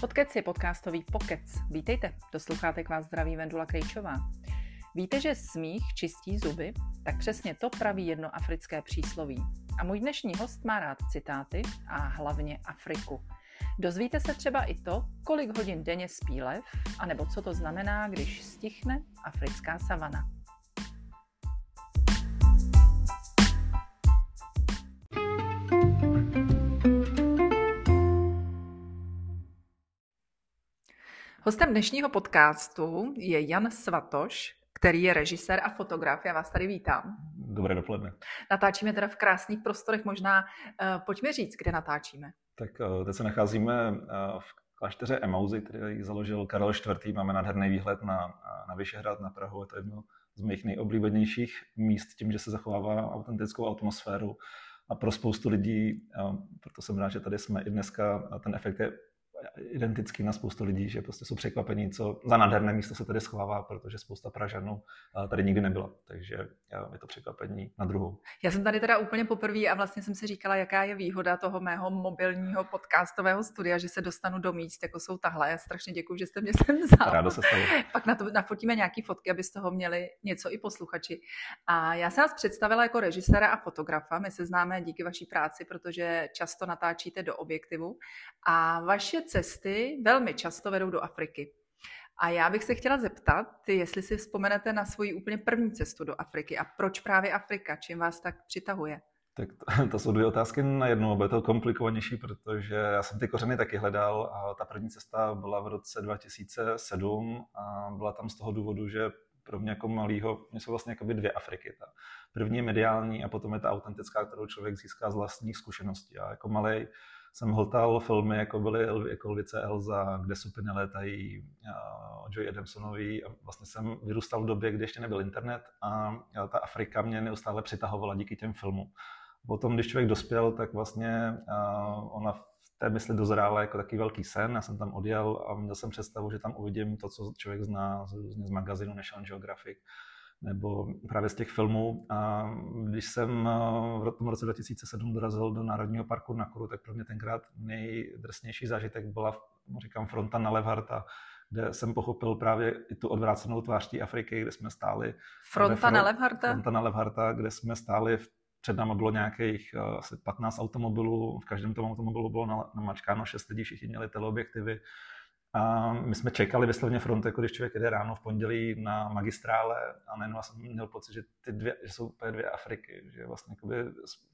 Podkec je podcastový pokec. Vítejte, dosloucháte k vás zdraví Vendula Krejčová. Víte, že smích čistí zuby? Tak přesně to praví jedno africké přísloví. A můj dnešní host má rád citáty a hlavně Afriku. Dozvíte se třeba i to, kolik hodin denně spí lev, anebo co to znamená, když stichne africká savana. Hostem dnešního podcastu je Jan Svatoš, který je režisér a fotograf. Já vás tady vítám. Dobré dopoledne. Natáčíme teda v krásných prostorech. Možná uh, pojďme říct, kde natáčíme. Tak uh, teď se nacházíme uh, v klášteře Emauzy, který založil Karel IV. Máme nádherný výhled na, na Vyšehrad, na Prahu. Je to jedno z mých nejoblíbenějších míst tím, že se zachovává autentickou atmosféru. A pro spoustu lidí, proto jsem rád, že tady jsme i dneska, ten efekt je identický na spoustu lidí, že prostě jsou překvapení, co za nádherné místo se tady schovává, protože spousta Pražanů eh, tady nikdy nebyla. Takže je to překvapení na druhou. Já jsem tady teda úplně poprvé a vlastně jsem si říkala, jaká je výhoda toho mého mobilního podcastového studia, že se dostanu do míst, jako jsou tahle. Já strašně děkuji, že jste mě sem vzal. Rádo se stalo. Pak na to nafotíme nějaké fotky, aby z toho měli něco i posluchači. A já se vás představila jako režiséra a fotografa. My se známe díky vaší práci, protože často natáčíte do objektivu. A vaše cesty velmi často vedou do Afriky. A já bych se chtěla zeptat, jestli si vzpomenete na svoji úplně první cestu do Afriky a proč právě Afrika, čím vás tak přitahuje? Tak to, to jsou dvě otázky na jednu, bude to komplikovanější, protože já jsem ty kořeny taky hledal a ta první cesta byla v roce 2007 a byla tam z toho důvodu, že pro mě jako malýho, mě jsou vlastně jakoby dvě Afriky. Ta první je mediální a potom je ta autentická, kterou člověk získá z vlastních zkušeností. A jako malý hltal filmy, jako byly jako Lvice Elza, kde supy nelétají, o Joy Adamsonový. A vlastně jsem vyrůstal v době, kdy ještě nebyl internet a ta Afrika mě neustále přitahovala díky těm filmům. Potom, když člověk dospěl, tak vlastně ona v té mysli dozrála jako takový velký sen. Já jsem tam odjel a měl jsem představu, že tam uvidím to, co člověk zná z, z magazínu National Geographic nebo právě z těch filmů. A když jsem eh, v tom roce 2007 dorazil do Národního parku na Kuru, tak pro mě tenkrát nejdrsnější zážitek byla, říkám, fronta na Levharta, kde jsem pochopil právě i tu odvrácenou tvář té Afriky, kde jsme stáli. Fronta na Levharta? Fronta na Levharta, kde jsme stáli v před náma bylo nějakých uh, asi 15 automobilů, v každém tom automobilu bylo namačkáno 6 lidí, všichni měli teleobjektivy. A my jsme čekali vyslovně front, jako když člověk jde ráno v pondělí na magistrále a najednou jsem měl pocit, že ty dvě, že jsou úplně dvě Afriky, že vlastně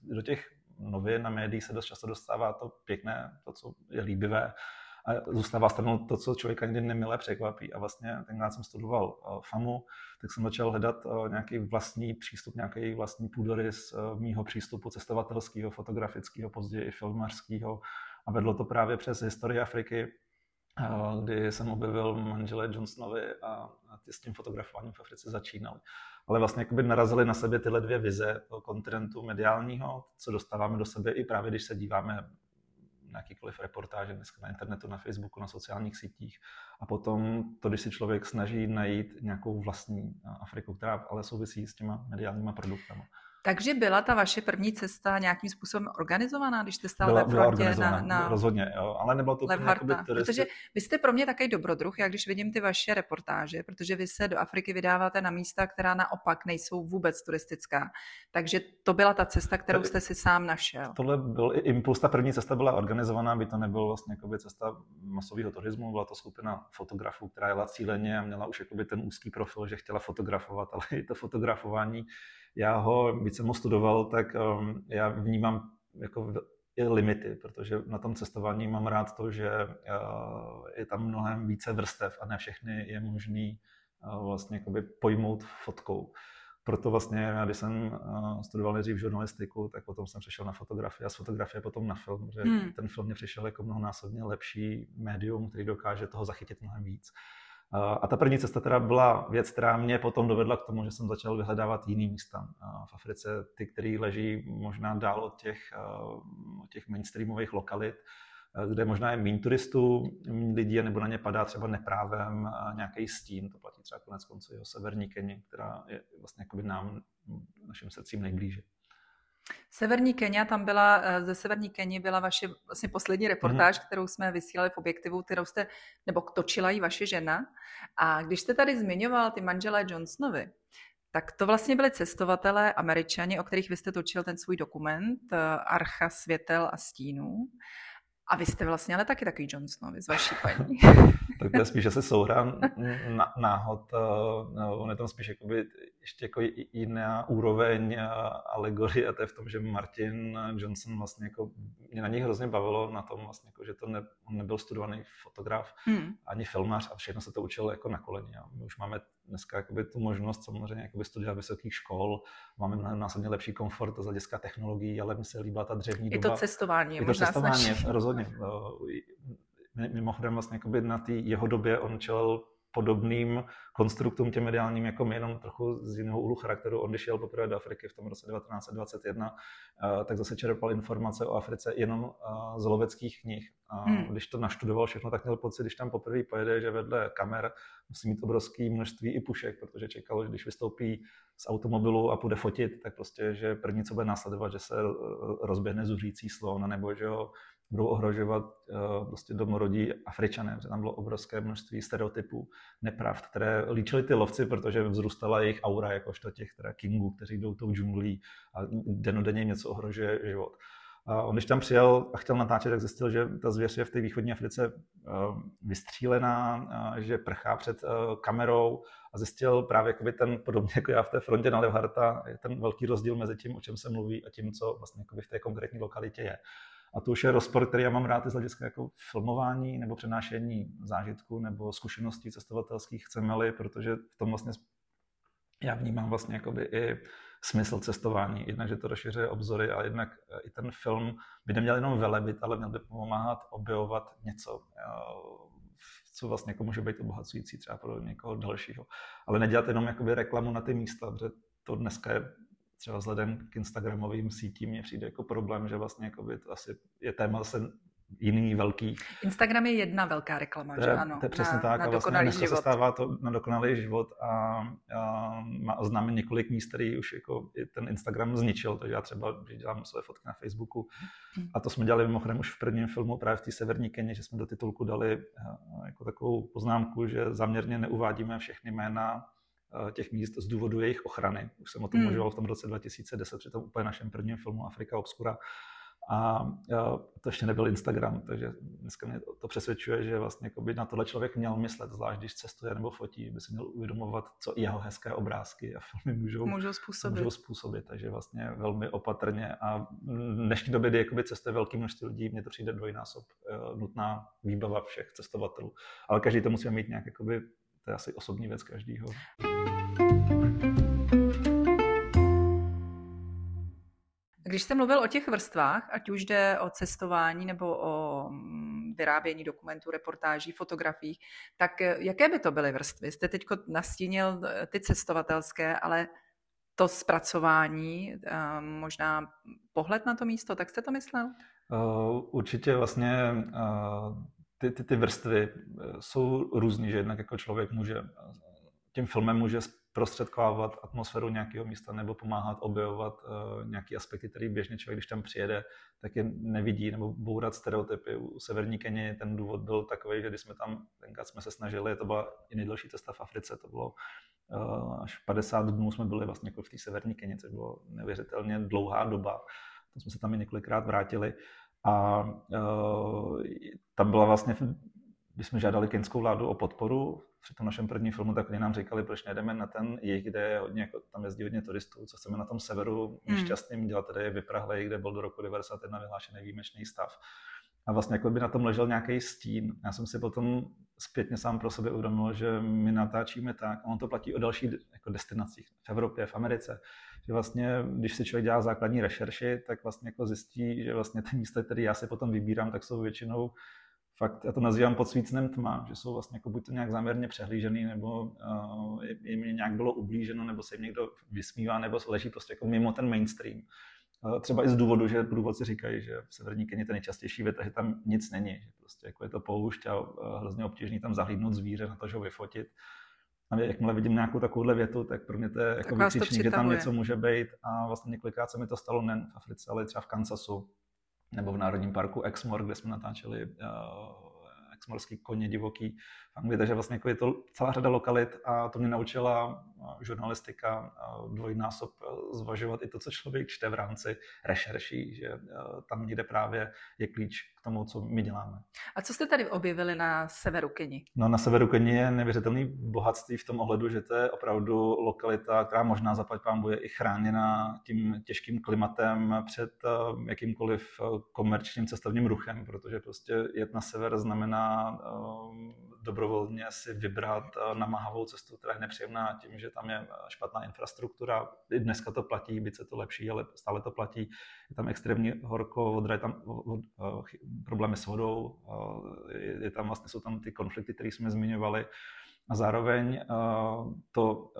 do těch novin na médií se dost často dostává to pěkné, to, co je líbivé, a zůstává stranou to, co člověka nikdy nemile překvapí. A vlastně tenkrát jsem studoval uh, FAMu, tak jsem začal hledat uh, nějaký vlastní přístup, nějaký vlastní půdorys uh, mýho přístupu cestovatelského, fotografického, později i filmařského. A vedlo to právě přes historii Afriky, kdy jsem objevil manžele Johnsonovi a, ty s tím fotografováním v Africe začínali. Ale vlastně jakoby narazili na sebe tyhle dvě vize toho kontinentu mediálního, co dostáváme do sebe i právě, když se díváme na jakýkoliv reportáže dneska na internetu, na Facebooku, na sociálních sítích. A potom to, když si člověk snaží najít nějakou vlastní Afriku, která ale souvisí s těma mediálníma produktama. Takže byla ta vaše první cesta nějakým způsobem organizovaná, když jste stál ve frontě na, na... Rozhodně, jo, ale nebylo to úplně Protože vy jste pro mě takový dobrodruh, jak když vidím ty vaše reportáže, protože vy se do Afriky vydáváte na místa, která naopak nejsou vůbec turistická. Takže to byla ta cesta, kterou jste si sám našel. Tohle byl i impuls, ta první cesta byla organizovaná, by to nebylo vlastně cesta masového turismu, byla to skupina fotografů, která jela cíleně a měla už ten úzký profil, že chtěla fotografovat, ale i to fotografování já ho, víc jsem ho studoval, tak um, já vnímám jako i limity, protože na tom cestování mám rád to, že uh, je tam mnohem více vrstev a ne všechny je možný uh, vlastně jakoby pojmout fotkou. Proto vlastně, já, když jsem uh, studoval nejdřív žurnalistiku, tak potom jsem přešel na fotografii a z fotografie potom na film, že hmm. ten film mě přišel jako mnohonásobně lepší médium, který dokáže toho zachytit mnohem víc. A ta první cesta teda byla věc, která mě potom dovedla k tomu, že jsem začal vyhledávat jiný místa v Africe, ty, které leží možná dál od těch, od těch mainstreamových lokalit, kde možná je méně turistů, méně lidí, nebo na ně padá třeba neprávem nějaký stín. To platí třeba konec konců jeho severní Keni, která je vlastně nám, našim srdcím nejblíže. Severní Kenia, tam byla, eh, ze Severní Keni byla vaše vlastně poslední reportáž, mm. kterou jsme vysílali v objektivu, kterou jste, nebo točila i vaše žena. A když jste tady zmiňoval ty manželé Johnsonovi, tak to vlastně byli cestovatelé američani, o kterých vy jste točil ten svůj dokument eh, Archa světel a stínů. A vy jste vlastně ale taky takový Johnsonovi z vaší paní. tak to je spíš asi souhra náhod. Eh, no, on je tam spíš jakoby ještě jako jiná úroveň alegorie a to je v tom, že Martin Johnson vlastně jako, mě na něj hrozně bavilo na tom vlastně, jako, že to ne, on nebyl studovaný fotograf hmm. ani filmář a všechno se to učil jako na koleni. A my už máme dneska jakoby tu možnost samozřejmě jakoby studovat vysokých škol, máme mnohem následně lepší komfort z hlediska technologií, ale mi se líbá ta dřevní doba. Je to cestování, je to možná cestování, snaží. rozhodně. Mimochodem vlastně jakoby na té jeho době on čelil podobným konstruktům těm mediálním jako my, jenom trochu z jiného úhlu charakteru. On, když jel poprvé do Afriky v tom roce 1921, eh, tak zase čerpal informace o Africe jenom eh, z loveckých knih. A hmm. když to naštudoval všechno, tak měl pocit, když tam poprvé pojede, že vedle kamer musí mít obrovské množství i pušek, protože čekal, že když vystoupí z automobilu a půjde fotit, tak prostě, že první, co bude následovat, že se rozběhne zuřící slon, nebo že ho budou ohrožovat uh, prostě domorodí Afričané, protože tam bylo obrovské množství stereotypů, nepravd, které líčili ty lovci, protože vzrůstala jejich aura, jakožto těch teda kingů, kteří jdou tou džunglí a denodenně něco ohrožuje život. A on, když tam přijel a chtěl natáčet, tak zjistil, že ta zvěř je v té východní Africe uh, vystřílená, že prchá před uh, kamerou a zjistil právě jakoby ten, podobně jako já v té frontě na Levharta, je ten velký rozdíl mezi tím, o čem se mluví a tím, co vlastně v té konkrétní lokalitě je. A to už je rozpor, který já mám rád z hlediska jako filmování nebo přenášení zážitku nebo zkušeností cestovatelských, chceme-li, protože v tom vlastně já vnímám vlastně jakoby i smysl cestování. Jednak, že to rozšiřuje obzory a jednak eh, i ten film by neměl jenom velebit, ale měl by pomáhat objevovat něco, eh, co vlastně jako může být obohacující třeba pro někoho dalšího. Ale nedělat jenom jakoby reklamu na ty místa, protože to dneska je třeba vzhledem k Instagramovým sítím mně přijde jako problém, že vlastně jako to asi je téma zase jiný velký. Instagram je jedna velká reklama, to je, že ano? To je přesně na, tak na a vlastně dneska život. se stává to na dokonalý život a, a má, známe několik míst, který už jako ten Instagram zničil, takže já třeba, když dělám své fotky na Facebooku a to jsme dělali mimochodem už v prvním filmu právě v té severní Keně, že jsme do titulku dali jako takovou poznámku, že záměrně neuvádíme všechny jména Eh, těch míst z důvodu jejich ochrany. Už jsem o tom hmm. mluvil v tom roce 2010 při tom úplně našem prvním filmu Afrika Obscura. A to ještě nebyl Instagram, takže dneska mě to přesvědčuje, že vlastně by na tohle člověk měl myslet, zvlášť když cestuje nebo fotí, by si měl uvědomovat, co jeho hezké obrázky a filmy můžou, můžou, způsobit. můžou způsobit. Takže vlastně velmi opatrně a v dnešní době, kdy jakoby cestuje velký množství lidí, mně to přijde dvojnásob eh, nutná výbava všech cestovatelů. Ale každý to musí mít nějak jakoby to je asi osobní věc každýho. Když jste mluvil o těch vrstvách, ať už jde o cestování nebo o mm, vyrábění dokumentů, reportáží, fotografií, tak eh, jaké by to byly vrstvy? Jste teď nastínil eh, ty cestovatelské, ale to zpracování, eh, možná pohled na to místo, tak jste to myslel? Určitě vlastně ty, ty, ty vrstvy eh, jsou různý, že jednak jako člověk může tím filmem může prostředkovávat atmosféru nějakého místa nebo pomáhat objevovat uh, nějaké aspekty, které běžně člověk, když tam přijede, tak je nevidí nebo bourat stereotypy. U Severní Keni ten důvod byl takový, že když jsme tam, tenkrát jsme se snažili, to byla i nejdelší cesta v Africe, to bylo uh, až 50 dnů jsme byli vlastně jako v té Severní Keni, což bylo neuvěřitelně dlouhá doba. To jsme se tam i několikrát vrátili. A uh, tam byla vlastně, když jsme žádali kenskou vládu o podporu při tom našem prvním filmu, tak oni nám říkali, proč nejdeme na ten jejich, kde je hodně, jako, tam jezdí hodně turistů, co chceme na tom severu hmm. nešťastným dělat, tedy vyprahlej, kde byl do roku 91 vyhlášený výjimečný stav. A vlastně jako by na tom ležel nějaký stín. Já jsem si potom zpětně sám pro sebe uvědomil, že my natáčíme tak, a on to platí o dalších jako destinacích v Evropě, v Americe, že vlastně, když si člověk dělá základní rešerši, tak vlastně jako zjistí, že vlastně ty místa, které já si potom vybírám, tak jsou většinou fakt, já to nazývám pod svícnem tma, že jsou vlastně jako buď to nějak záměrně přehlížený, nebo uh, jim nějak bylo ublíženo, nebo se jim někdo vysmívá, nebo leží prostě jako mimo ten mainstream. Uh, třeba i z důvodu, že průvodci říkají, že v severní Keni to nejčastější věta, že tam nic není, že prostě jako je to poušť a uh, hrozně obtížný tam zahlídnout zvíře, na to, že ho vyfotit. A jakmile vidím nějakou takovouhle větu, tak pro mě to je jako vykřičník, že tam něco může být. A vlastně několikrát se mi to stalo nejen v Africe, ale třeba v Kansasu nebo v Národním parku Exmoor, kde jsme natáčeli uh, exmorský koně divoký v Anglii, takže vlastně jako je to celá řada lokalit a to mě naučila žurnalistika dvojnásob e, zvažovat i to, co člověk čte v rámci rešerší, že tam někde právě je klíč tomu, co my děláme. A co jste tady objevili na severu Keni? No na severu Keni je nevěřitelný bohatství v tom ohledu, že to je opravdu lokalita, která možná zapať pán bude i chráněna tím těžkým klimatem před e, jakýmkoliv komerčním cestovním ruchem, protože prostě jet na sever znamená dobrovolně si vybrat eh, namáhavou cestu, která je nepříjemná tím, že tam je eh, špatná infrastruktura. I dneska to platí, byť se to lepší, ale stále to platí. Je tam extrémně horko, vodra, je tam eh, problémy s vodou, je tam vlastně, jsou tam ty konflikty, které jsme zmiňovali. A zároveň to,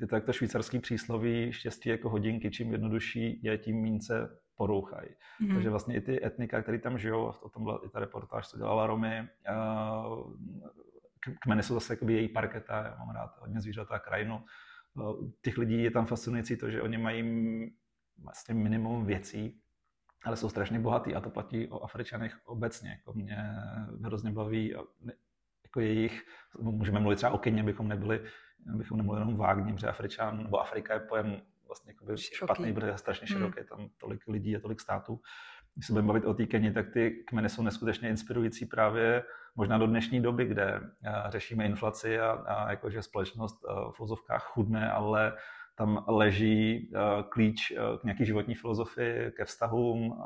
je to jak to švýcarský přísloví, štěstí jako hodinky, čím jednodušší je, tím méně se porouchají. Mm-hmm. Takže vlastně i ty etnika, které tam žijou, o tom byla i ta reportáž, co dělala Romy, kmeny jsou zase jakoby její parketa, já mám rád hodně zvířat a krajinu. Těch lidí je tam fascinující to, že oni mají vlastně minimum věcí, ale jsou strašně bohatý a to platí o Afričanech obecně. Jako mě hrozně baví jako jejich, můžeme mluvit třeba o Keně, bychom nebyli, bychom nemohli jenom vágní, protože Afričan, nebo Afrika je pojem vlastně špatný, protože je strašně hmm. široký, tam tolik lidí a tolik států. Když se budeme bavit o té Keni, tak ty kmeny jsou neskutečně inspirující právě možná do dnešní doby, kde eh, řešíme inflaci a, a jakože společnost eh, v vozovkách chudne, ale tam leží eh, klíč k nějaký životní filozofii, ke vztahům,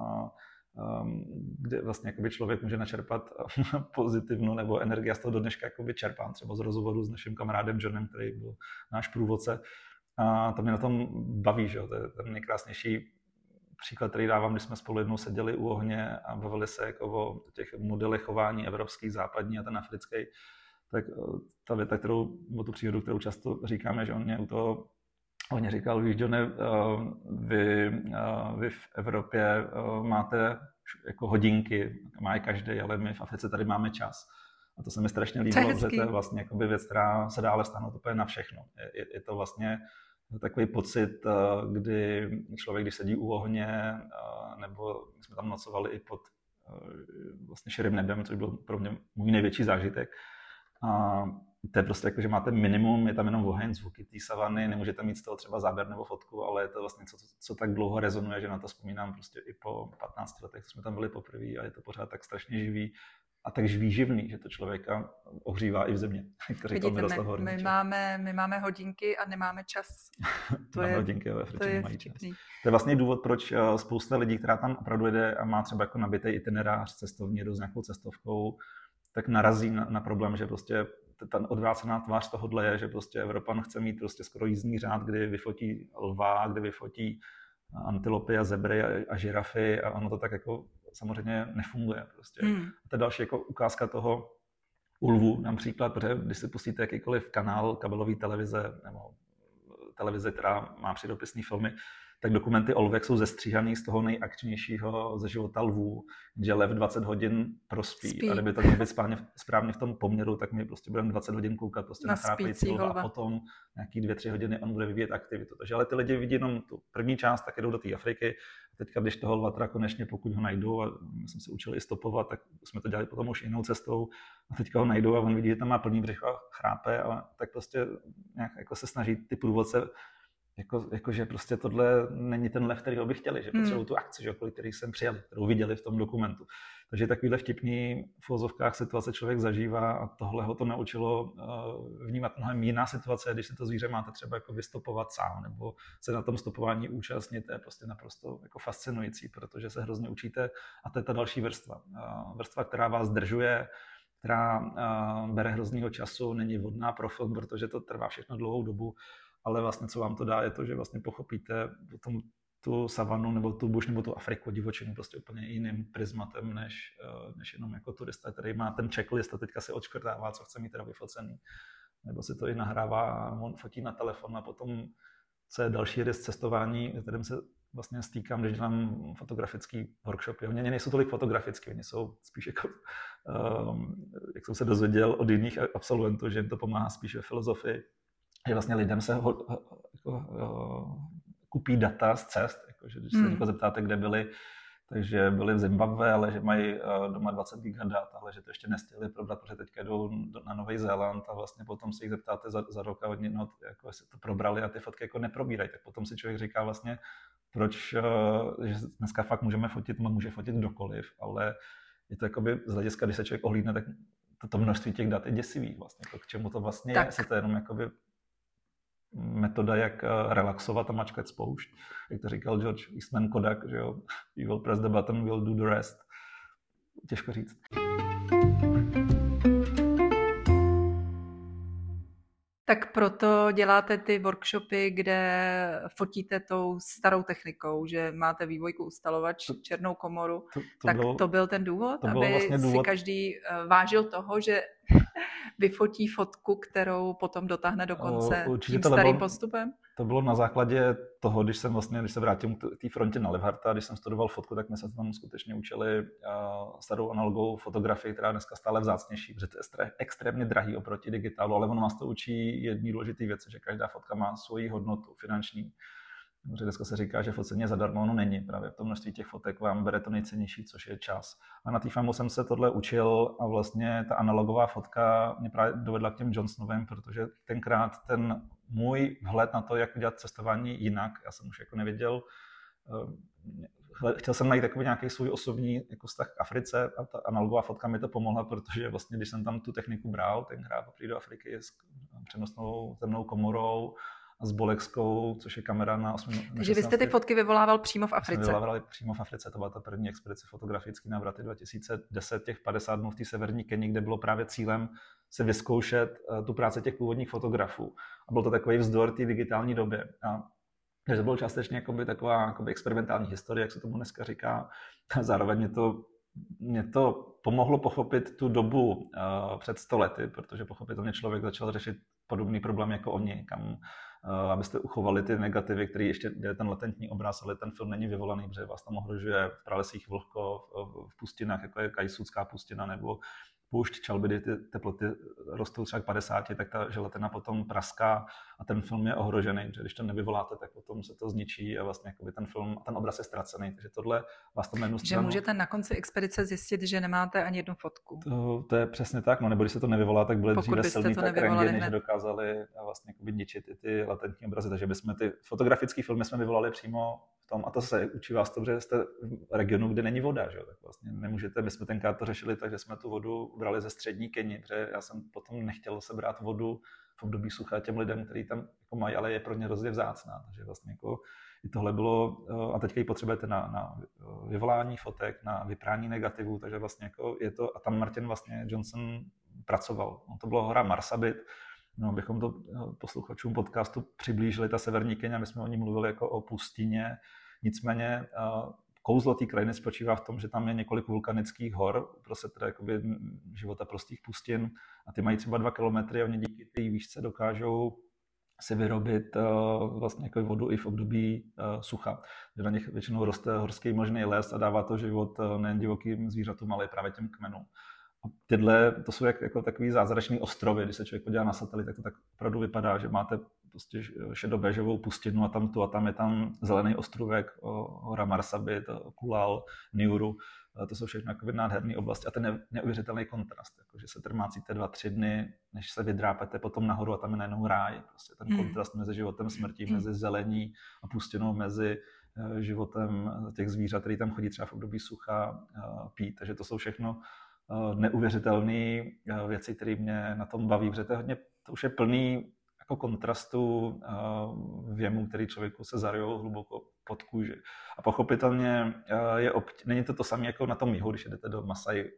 ehm, kde vlastně člověk může načerpat pozitivnu nebo energii. a z toho do dneška čerpám třeba z rozhovoru s naším kamarádem Johnem, který byl náš průvodce. A to mě na tom baví, že jo? to je ten nejkrásnější příklad, který dávám, když jsme spolu jednou seděli u ohně a bavili se jako o těch modelech chování evropský, západní a ten africký, tak eh, ta věta, kterou, o tu příhodu, kterou často říkáme, že on mě u toho ohně říkal, víš, Johne, eh, vy, eh, vy v Evropě máte jako hodinky, má je každý, ale my v Africe tady máme čas. A to se mi strašně líbilo, že to je vlastně věc, která se dá ale stanout úplně na všechno. Je, je to vlastně takový pocit, eh, kdy člověk, když sedí u ohně, eh, nebo my jsme tam nocovali i pod eh, vlastně širým nebem, což byl pro mě můj největší zážitek. A to je prostě jako, že máte minimum, je tam jenom oheň, zvuky té savany, nemůžete mít z toho třeba záběr nebo fotku, ale je to vlastně co, co tak dlouho rezonuje, že na to vzpomínám prostě i po 15 letech, co jsme tam byli poprvé a je to pořád tak strašně živý a tak výživný, že to člověka ohřívá i v země. Vidíte, my, my, máme, my máme hodinky a nemáme čas. To máme je, hodinky, ale to je mají čas. To je vlastně důvod, proč eh, spousta lidí, která tam opravdu jede a má třeba jako nabitý itinerář cestovní, jedou s nějakou cestovkou, tak narazí na, na problém, že prostě ta odvrácená tvář tohohle je, že prostě Evropan chce mít prostě skoro jízdní řád, kdy vyfotí lva, kdy vyfotí antilopy a zebry a, a žirafy a ono to tak jako samozřejmě nefunguje. Prostě. Hmm. A to je další jako ukázka toho ulvu například, protože když si pustíte jakýkoliv kanál kabelové televize nebo televize, která má předopisní filmy, tak dokumenty o lvech jsou zestříhaný z toho nejakčnějšího ze života lvů, že lev 20 hodin prospí. Spí. A kdyby to mělo být správně, správně v tom poměru, tak my prostě budeme 20 hodin koukat prostě na, na chrápající lva a potom nějaký 2-3 hodiny on bude vyvíjet aktivitu. Takže ale ty lidi vidí jenom tu první část, tak jdou do té Afriky. A teďka, když toho lva teda konečně, pokud ho najdou, a my jsme se učili stopovat, tak jsme to dělali potom už jinou cestou, a teďka ho najdou a on vidí, že tam má plný břicho a chrápe, a tak prostě nějak jako se snaží ty průvodce jako, jako, že prostě tohle není ten lev, který bych chtěli, že potřebují hmm. tu akci, že, kvůli který jsem přijali, kterou viděli v tom dokumentu. Takže takovýhle vtipný v ozovkách situace člověk zažívá a tohle ho to naučilo uh, vnímat mnohem jiná situace, když se to zvíře máte třeba jako vystopovat sám nebo se na tom stopování účastnit, to je prostě naprosto jako fascinující, protože se hrozně učíte a to je ta další vrstva. Uh, vrstva, která vás zdržuje, která uh, bere hroznýho času, není vhodná pro film, protože to trvá všechno dlouhou dobu ale vlastně co vám to dá, je to, že vlastně pochopíte tom, tu savanu nebo tu buš nebo tu Afriku, divočinu prostě úplně jiným prismatem, než, eh, než jenom jako turista, který má ten checklist a teďka si odškrtává, co chce mít teda vyfocený. Nebo si to i nahrává on fotí na telefon a potom, co je další rys cestování, kterým se vlastně stýkám, když dělám fotografický workshopy. Oni nejsou tolik fotografický, oni jsou spíš jako, um, jak jsem se dozvěděl od jiných absolventů, že jim to pomáhá spíš ve filozofii že vlastně lidem se ho, jako, kupí data z cest, jako, že když se hmm. zeptáte, kde byli, takže byli v Zimbabwe, ale že mají uh, doma 20 giga dat, ale že to ještě nestihli probrat, protože teďka jdou na Nový Zéland a vlastně potom se jich zeptáte za, za rok a oni no, jako se to probrali a ty fotky jako neprobírají. Tak potom si člověk říká vlastně, proč, uh, že dneska fakt můžeme fotit, může fotit kdokoliv, ale je to jakoby z hlediska, když se člověk ohlídne, tak to, to množství těch dat je děsivý vlastně, jako k čemu to vlastně tak. je, jestli to je jenom jakoby metoda, jak eh, relaxovat a mačkat spoušť. Jak to říkal George Eastman Kodak, že jo, you will press the button, we'll do the rest. Těžko říct. Tak proto děláte ty workshopy, kde fotíte tou starou technikou, že máte vývojku ustalovač, to, černou komoru. To, to tak bylo, to byl ten důvod, to aby vlastně důvod. si každý eh, vážil toho, že vyfotí fotku, kterou potom dotáhne do konce Určitě tím starým postupem? To bylo na základě toho, když jsem vlastně, když se vrátím k té frontě na Levharta, když jsem studoval fotku, tak my jsme tam skutečně učili uh, starou analogovou fotografii, která dneska stále vzácnější, protože to je extrémně drahý oproti digitálu, ale ono nás to učí jedný důležitý věc, že každá fotka má svoji hodnotu finanční. Dneska se říká, že focení zadarmo, ono není. Právě v tom množství těch fotek vám bere to nejcennější, což je čas. A na té FAMu jsem se tohle učil a vlastně ta analogová fotka mě právě dovedla k těm Johnsonovým, protože tenkrát ten můj vhled na to, jak udělat cestování jinak, já jsem už jako nevěděl, eh, chtěl jsem najít takový nějaký svůj osobní jako vztah k Africe a ta analogová fotka mi to pomohla, protože vlastně, když jsem tam tu techniku bral, tenkrát do Afriky s přenosnou temnou komorou, s Bolekskou, což je kamera na 8 Takže vy jste ty fotky vyvolával přímo v Africe? Vyvolávali přímo v Africe, to byla ta první expedice fotografický návraty 2010, těch 50 dnů v té severní Keni, kde bylo právě cílem se vyzkoušet uh, tu práci těch původních fotografů. A byl to takový vzdor té digitální době. A takže to bylo částečně jakoby taková jakoby experimentální historie, jak se tomu dneska říká. A zároveň mě to, mě to pomohlo pochopit tu dobu uh, před stolety, protože pochopitelně člověk začal řešit podobný problém jako oni, kam Eh, abyste uchovali ty negativy, který ještě je ten latentní obraz, ale ten film není vyvolaný, protože vás tam ohrožuje v pralesích vlhko, v pustinách, jako je Kajsudská pustina nebo půšť Čalbidy, ty teploty rostou třeba k 50, tak ta želatina potom praská a ten film je ohrožený, protože když to nevyvoláte, tak potom se to zničí a vlastně ten film, ten obraz je ztracený. Takže tohle vás tam jednu stranu... Že můžete na konci expedice zjistit, že nemáte ani jednu fotku. To, to je přesně tak, no nebo když se to nevyvolá, tak byly Pokud dříve silný tak rengeny, že dokázali vlastně ničit i ty latentní obrazy, takže bychom ty fotografické filmy jsme vyvolali přímo tom, a to se učí vás to, že jste v regionu, kde není voda, že jo? tak vlastně nemůžete, my jsme tenkrát to řešili tak, že jsme tu vodu brali ze střední Keni, protože já jsem potom nechtěl se brát vodu v období sucha těm lidem, kteří tam jako mají, ale je pro ně hrozně vzácná, takže vlastně jako i tohle bylo, a teďka ji potřebujete na, na vyvolání fotek, na vyprání negativů, takže vlastně jako je to, a tam Martin vlastně Johnson pracoval. No, to bylo hora Marsabit, no, abychom to posluchačům podcastu přiblížili, ta severní Kenya, my jsme o ní mluvili jako o pustině, Nicméně kouzlo té krajiny spočívá v tom, že tam je několik vulkanických hor, prostě teda jakoby života prostých pustin a ty mají třeba dva kilometry a oni díky té výšce dokážou si vyrobit uh, vlastně jako vodu i v období sucha. Že na nich většinou roste horský možný les a dává to život nejen divokým zvířatům, ale i právě těm kmenům. A tyhle, to jsou jak, jako takový zázračný ostrovy, když se člověk podívá na satelit, tak to tak opravdu vypadá, že máte prostě šedobéžovou pustinu a tam tu a tam je tam zelený ostrůvek, hora Marsabit, Kulal, Niuru. To jsou všechno jako nádherné oblasti a ten neuvěřitelný kontrast, jako, že se trmácíte dva, tři dny, než se vydrápete potom nahoru a tam je najednou ráj. Prostě ten mm. kontrast mezi životem smrtí, mm. mezi zelení a pustinou, mezi eh, životem těch zvířat, který tam chodí třeba v období sucha eh, pít. Takže to jsou všechno neuvěřitelné věci, které mě na tom baví, protože to, je hodně, to už je plný jako kontrastu věmu, který člověku se zaryjou hluboko pod kůži. A pochopitelně je obť- není to to samé jako na tom jihu, když jdete do Masai,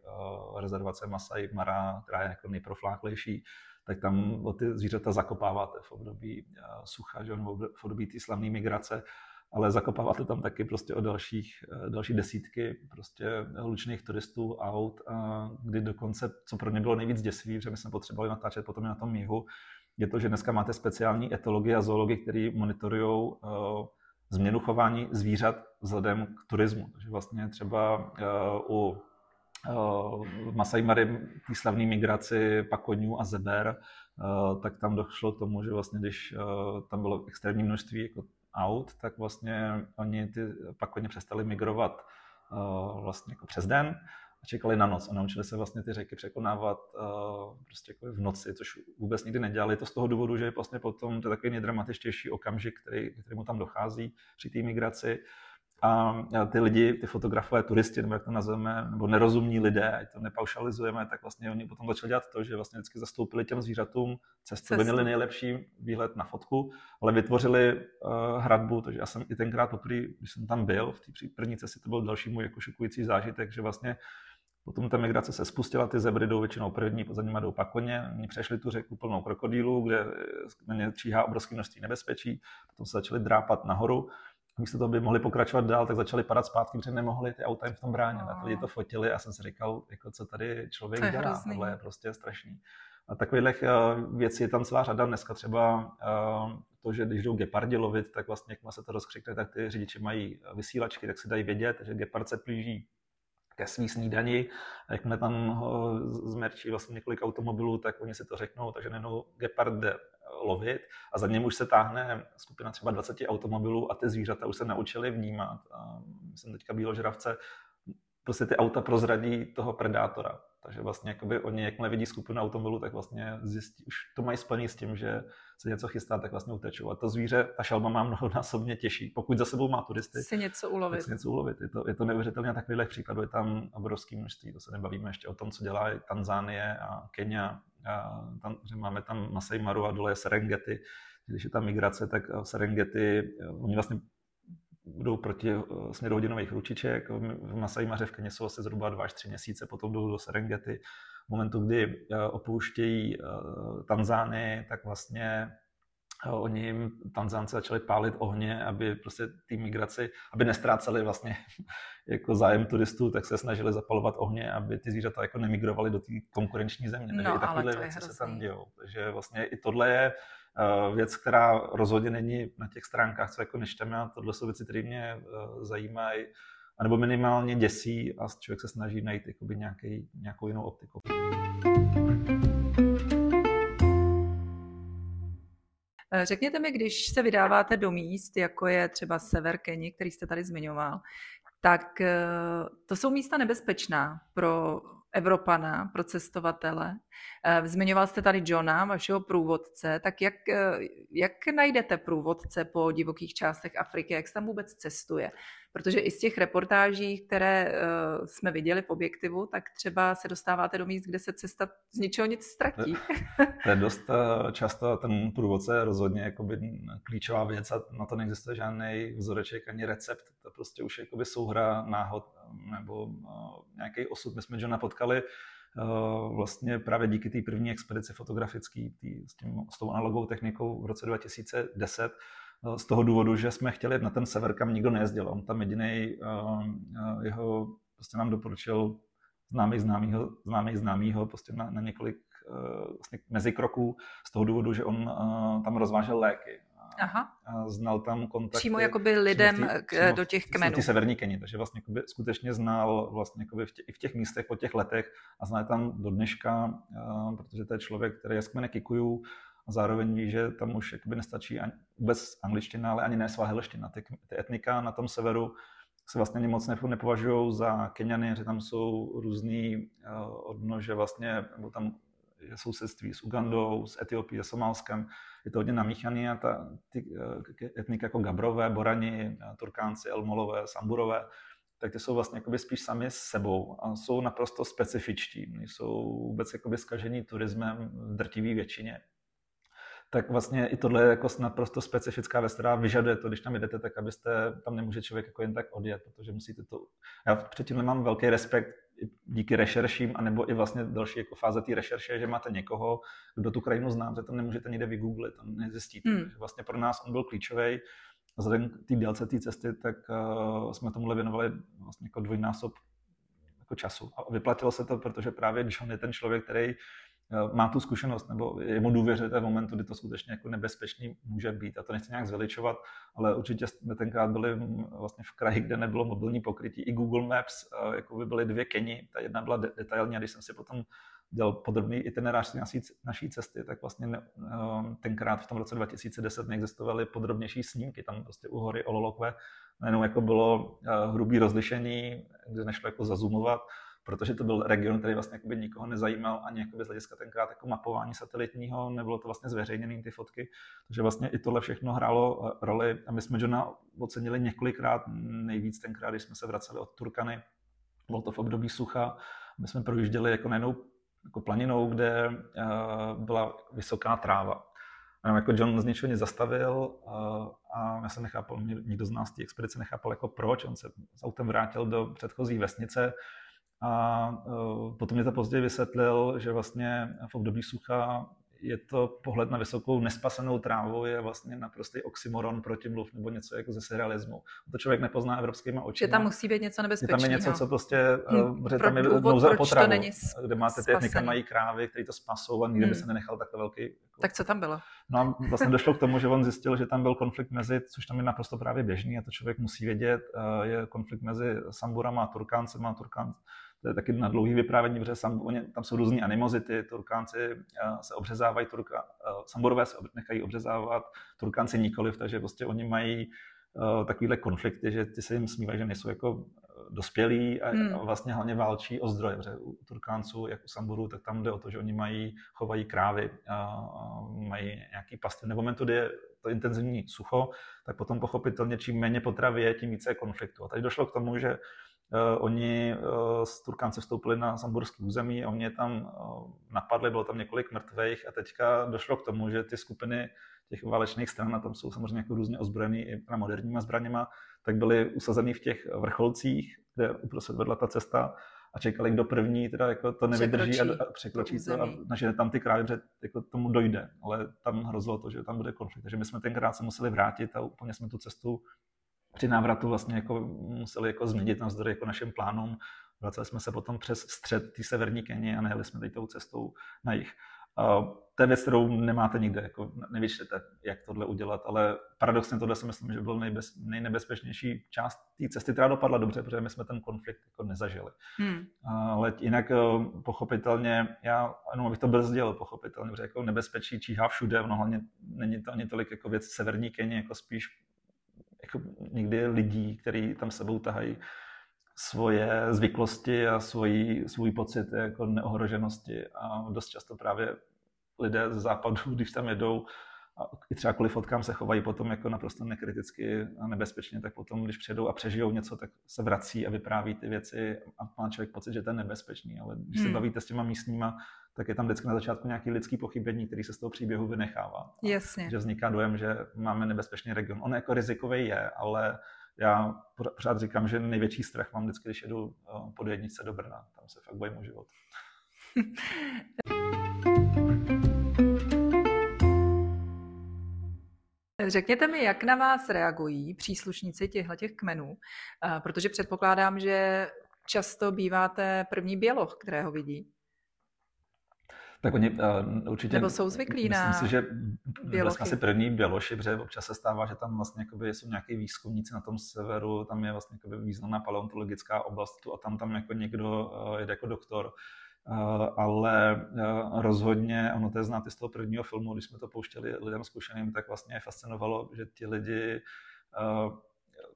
rezervace Masai Mara, která je jako nejprofláklejší, tak tam o ty zvířata zakopáváte v období sucha, že, v období té slavné migrace, ale zakopáváte tam taky prostě o dalších, další desítky prostě hlučných turistů, aut, kdy dokonce, co pro ně bylo nejvíc děsivý, že my jsme potřebovali natáčet potom na tom jihu, je to, že dneska máte speciální etologie a zoologi, který monitorují uh, změnu chování zvířat vzhledem k turismu. Takže vlastně třeba uh, u uh, Masai Mary, té slavné migraci pakoňů a zeber, tak tam došlo k tomu, že vlastně když tam bylo extrémní množství jako aut, tak vlastně oni ty, pak oni přestali migrovat vlastně jako přes den a čekali na noc a naučili se vlastně ty řeky překonávat uh, prostě jako v noci, což vůbec nikdy nedělali. To z toho důvodu, že je vlastně potom to je takový nejdramatičtější okamžik, který, který mu tam dochází při té migraci. A ty lidi, ty fotografové, turisti, nebo jak to nazveme, nebo nerozumní lidé, ať to nepaušalizujeme, tak vlastně oni potom začali dělat to, že vlastně vždycky zastoupili těm zvířatům cestu, měli nejlepší výhled na fotku, ale vytvořili uh, hradbu, takže já jsem i tenkrát poprvé, když jsem tam byl, v té první cestě, to byl další můj jako šokující zážitek, že vlastně Potom ta migrace se spustila, ty zebry jdou většinou první, za nimi jdou pak koně. Oni přešli tu řeku plnou krokodýlů, kde na ně číhá obrovské množství nebezpečí. Potom se začali drápat nahoru. Místo toho, by mohli pokračovat dál, tak začali padat zpátky, protože nemohli ty auta jim v tom bránit. A lidi to fotili a jsem si říkal, jako co tady člověk dělá, hrozný. tohle je prostě strašný. A takových eh, věcí je tam celá řada. Dneska třeba eh, to, že když jdou gepardi lovit, tak vlastně, jak se to rozkřikne, tak ty řidiči mají vysílačky, tak si dají vědět, že gepard se plíží ke svý snídani. A jakmile tam zmerčí vlastně několik automobilů, tak oni si to řeknou, takže nejenom Gepard jde lovit a za něm už se táhne skupina třeba 20 automobilů a ty zvířata už se naučili vnímat. A myslím teďka bíložravce, prostě ty auta prozradí toho predátora. Takže vlastně jakoby oni, jakmile vidí skupinu automobilů, tak vlastně zjistí, už to mají splný s tím, že se něco chystá, tak vlastně utečou. A to zvíře, ta šalma má mnohonásobně těžší. Pokud za sebou má turisty, si něco ulovit. Tak si něco ulovit. Je to, je to neuvěřitelně takových příkladů, je tam obrovský množství. To se nebavíme ještě o tom, co dělá Tanzánie a Kenia. A tam, že máme tam Masai Maru a dole je Serengeti. Když je tam migrace, tak v Serengeti, oni vlastně budou proti eh, směru hodinových ručiček. V Masai Maře v Keni jsou asi zhruba 2 až 3 měsíce, potom jdou do Serengeti. V momentu, kdy eh, opouštějí eh, Tanzány, tak vlastně oni jim Tanzánci začali pálit ohně, aby prostě ty migraci, aby nestráceli vlastně jako zájem turistů, tak se snažili zapalovat ohně, aby ty zvířata jako nemigrovaly do té konkurenční země. Takže no, i takovéhle věci se tam dějou. Takže vlastně i tohle je věc, která rozhodně není na těch stránkách, co jako neštěme a tohle jsou věci, které mě eh, zajímají, anebo minimálně děsí a člověk se snaží najít jakoby nějaký, nějakou jinou optiku. Eh, řekněte mi, když se vydáváte do míst, jako je třeba sever Keni, který jste tady zmiňoval, tak to jsou místa nebezpečná pro Evropana, pro cestovatele. Eh, zmiňoval jste tady Johna, vašeho průvodce, tak jak, eh, jak najdete průvodce po divokých částech Afriky, jak se tam vůbec cestuje? Protože i z těch reportáží, které eh, jsme viděli v objektivu, tak třeba se dostáváte do míst, kde se cesta z ničeho nic ztratí. To je dost často ten průvodce rozhodně jakoby klíčová věc a na to neexistuje žádný vzoreček ani recept. To prostě už je souhra náhod nebo nějaký osud. My jsme Johna potkali Eh, vlastně právě díky té první expedici fotografické s, s tou analogovou technikou v roce 2010, eh, z toho důvodu, že jsme chtěli na ten sever, kam nikdo nejezdil. On tam jediný eh, jeho prostě nám doporučil známý známýho, známý známýho prostě na, na několik vlastně mezikroků z toho důvodu, že on tam rozvážel léky. Aha. A znal tam kontakt. Přímo jakoby lidem tý, přímo do těch kmenů. Ty severní Keni, takže vlastně jakoby, skutečně znal vlastně jakoby v tě, i v těch místech po těch letech a zná tam do dneška, protože to je člověk, který je z kmene Kikuju a zároveň ví, že tam už jakoby nestačí ani, vůbec angličtina, ale ani ne svahelština. Ty, ty etnika na tom severu se vlastně moc nepovažují za Keniany, že tam jsou různý uh, odnože vlastně, nebo tam je sousedství s Ugandou, s Etiopií, s Somálskem, je to hodně namíchaný a ta, ty eh, etnika jako Gabrové, Borani, eh, Turkánci, Elmolové, Samburové, tak ty jsou vlastně jakoby spíš sami s sebou a jsou naprosto specifičtí. Jsou vůbec jakoby skažení turismem v drtivé většině. Tak vlastně i tohle je jako naprosto specifická věc, která vyžaduje to, když tam jdete, tak abyste, tam nemůže člověk jako jen tak odjet, protože musíte to... Já předtím nemám velký respekt díky rešerším, anebo i vlastně další jako fáze té rešerše, že máte někoho, kdo tu krajinu zná, že tam nemůžete nikde vygooglit, tam nezjistíte. Hmm. vlastně pro nás on byl klíčový. A vzhledem k té délce té cesty, tak uh, jsme tomu věnovali vlastně jako dvojnásob jako času. A vyplatilo se to, protože právě John je ten člověk, který má tu zkušenost, nebo jemu důvěřujete v momentu, kdy to skutečně jako nebezpečný může být. A to nechci nějak zveličovat, ale určitě jsme tenkrát byli vlastně v kraji, kde nebylo mobilní pokrytí. I Google Maps, eh, jako by byly dvě Keni, ta jedna byla detailní, a když jsem si potom dělal podrobný itinerář naší, naší cesty, tak vlastně ne, ehm, tenkrát v tom roce 2010 neexistovaly podrobnější snímky. Tam prostě u hory Ololokve najednou jako bylo uh, hrubý rozlišení, kde nešlo jako zazumovat, protože to byl region, který vlastně jakoby nikoho nezajímal ani jakoby z hlediska tenkrát jako mapování satelitního, nebylo to vlastně zveřejněné ty fotky, takže vlastně i tohle všechno hrálo eh, roli a my jsme Johna ocenili několikrát, nejvíc tenkrát, když jsme se vraceli od Turkany, bylo to v období sucha, my jsme projížděli jako najednou jako planinou, kde uh, byla vysoká tráva. A jako John z ničeho nic zastavil uh, a já jsem nechápal, nikdo z nás té expedice nechápal jako proč. On se s autem vrátil do předchozí vesnice a uh, potom mě to později vysvětlil, že vlastně v období sucha je to pohled na vysokou nespasenou trávu, je vlastně naprostý oxymoron protimluv nebo něco jako ze surrealismu. To člověk nepozná evropskýma očima. Že tam musí být něco nebezpečného. Tam je něco, co prostě, hmm, protože tam je nouze o potravu, to není kde máte ty někam mají krávy, které to spasou a nikdy hmm. by se nenechal takhle velký. Jako... Tak co tam bylo? No a vlastně došlo k tomu, že on zjistil, že tam byl konflikt mezi, což tam je naprosto právě běžný a to člověk musí vědět, eh, je konflikt mezi Samburama a Turkáncema a Turkán, to je taky na dlouhý vyprávění, protože sam, oni, tam jsou různé animozity, Turkánci eh, se obřezávají, Turka, uh, Samborové se nechají obřezávat, Turkánci nikoliv, takže prostě oni mají uh, takovýhle konflikty, že ty se jim smívají, že nejsou jako dospělí a, hmm. vlastně hlavně válčí o zdroje, protože u Turkánců, jak u Samburů, tak tam jde o to, že oni mají, chovají krávy, mají nějaký pasty. Nebo momentu, kdy je to intenzivní sucho, tak potom pochopitelně čím méně potravy je, tím více je konfliktu. A tady došlo k tomu, že oni uh, z Turkánce vstoupili na samburský území a oni je tam uh, napadli, bylo tam několik mrtvých a teďka došlo k tomu, že ty skupiny těch válečných stran, a tam jsou samozřejmě jako různě ozbrojený i na moderníma zbraněma, tak byly usazený v těch vrcholcích, kde uprostřed vedla ta cesta a čekali, kdo první teda jako to nevydrží překročí a, a překročí to a nažene tam ty krávy, že jako tomu dojde. Ale tam hrozilo to, že tam bude konflikt. Takže my jsme tenkrát se museli vrátit a úplně jsme tu cestu při návratu vlastně jako museli jako změnit navzdory jako našim plánům. Vraceli jsme se potom přes střed té severní Keni a nejeli jsme teď tou cestou na jich. Uh, to je věc, kterou nemáte nikde, jako nevyčtete, jak tohle udělat, ale paradoxně tohle si myslím, že byl nejbez, nejnebezpečnější část té cesty, která dopadla dobře, protože my jsme ten konflikt jako nezažili. Hmm. Uh, ale jinak uh, pochopitelně, já, ano, abych to brzdil, pochopitelně, protože jako nebezpečí číhá všude, ono hlavně není to ani tolik jako věc severní Keni, jako spíš jako někdy lidí, kteří tam sebou tahají svoje zvyklosti a svůj, svůj pocit jako neohroženosti a dost často právě lidé z západu, když tam jedou, a i třeba kvůli fotkám se chovají potom jako naprosto nekriticky a nebezpečně, tak potom, když přijedou a přežijou něco, tak se vrací a vypráví ty věci a má člověk pocit, že to je nebezpečný. Ale když hmm. se bavíte s těma místníma, tak je tam vždycky na začátku nějaký lidský pochybení, který se z toho příběhu vynechává. Jasně. Že vzniká dojem, že máme nebezpečný region. On jako rizikový je, ale já pořád říkám, že největší strach mám vždycky, když jedu pod jednice do Brna. Tam se fakt bojím o život. Řekněte mi, jak na vás reagují příslušníci těchto těch kmenů, protože předpokládám, že často býváte první běloch, kterého vidí. Tak oni uh, určitě... Nebo jsou zvyklí na Myslím si, že vlastně asi první běloši, protože občas se stává, že tam vlastně jakoby jsou nějaký výzkumníci na tom severu, tam je vlastně jakoby významná paleontologická oblast a tam tam jako někdo uh, jede jako doktor. Uh, ale uh, rozhodně, ono to je znáte z toho prvního filmu, když jsme to pouštěli lidem zkušeným, tak vlastně je fascinovalo, že ti lidi uh,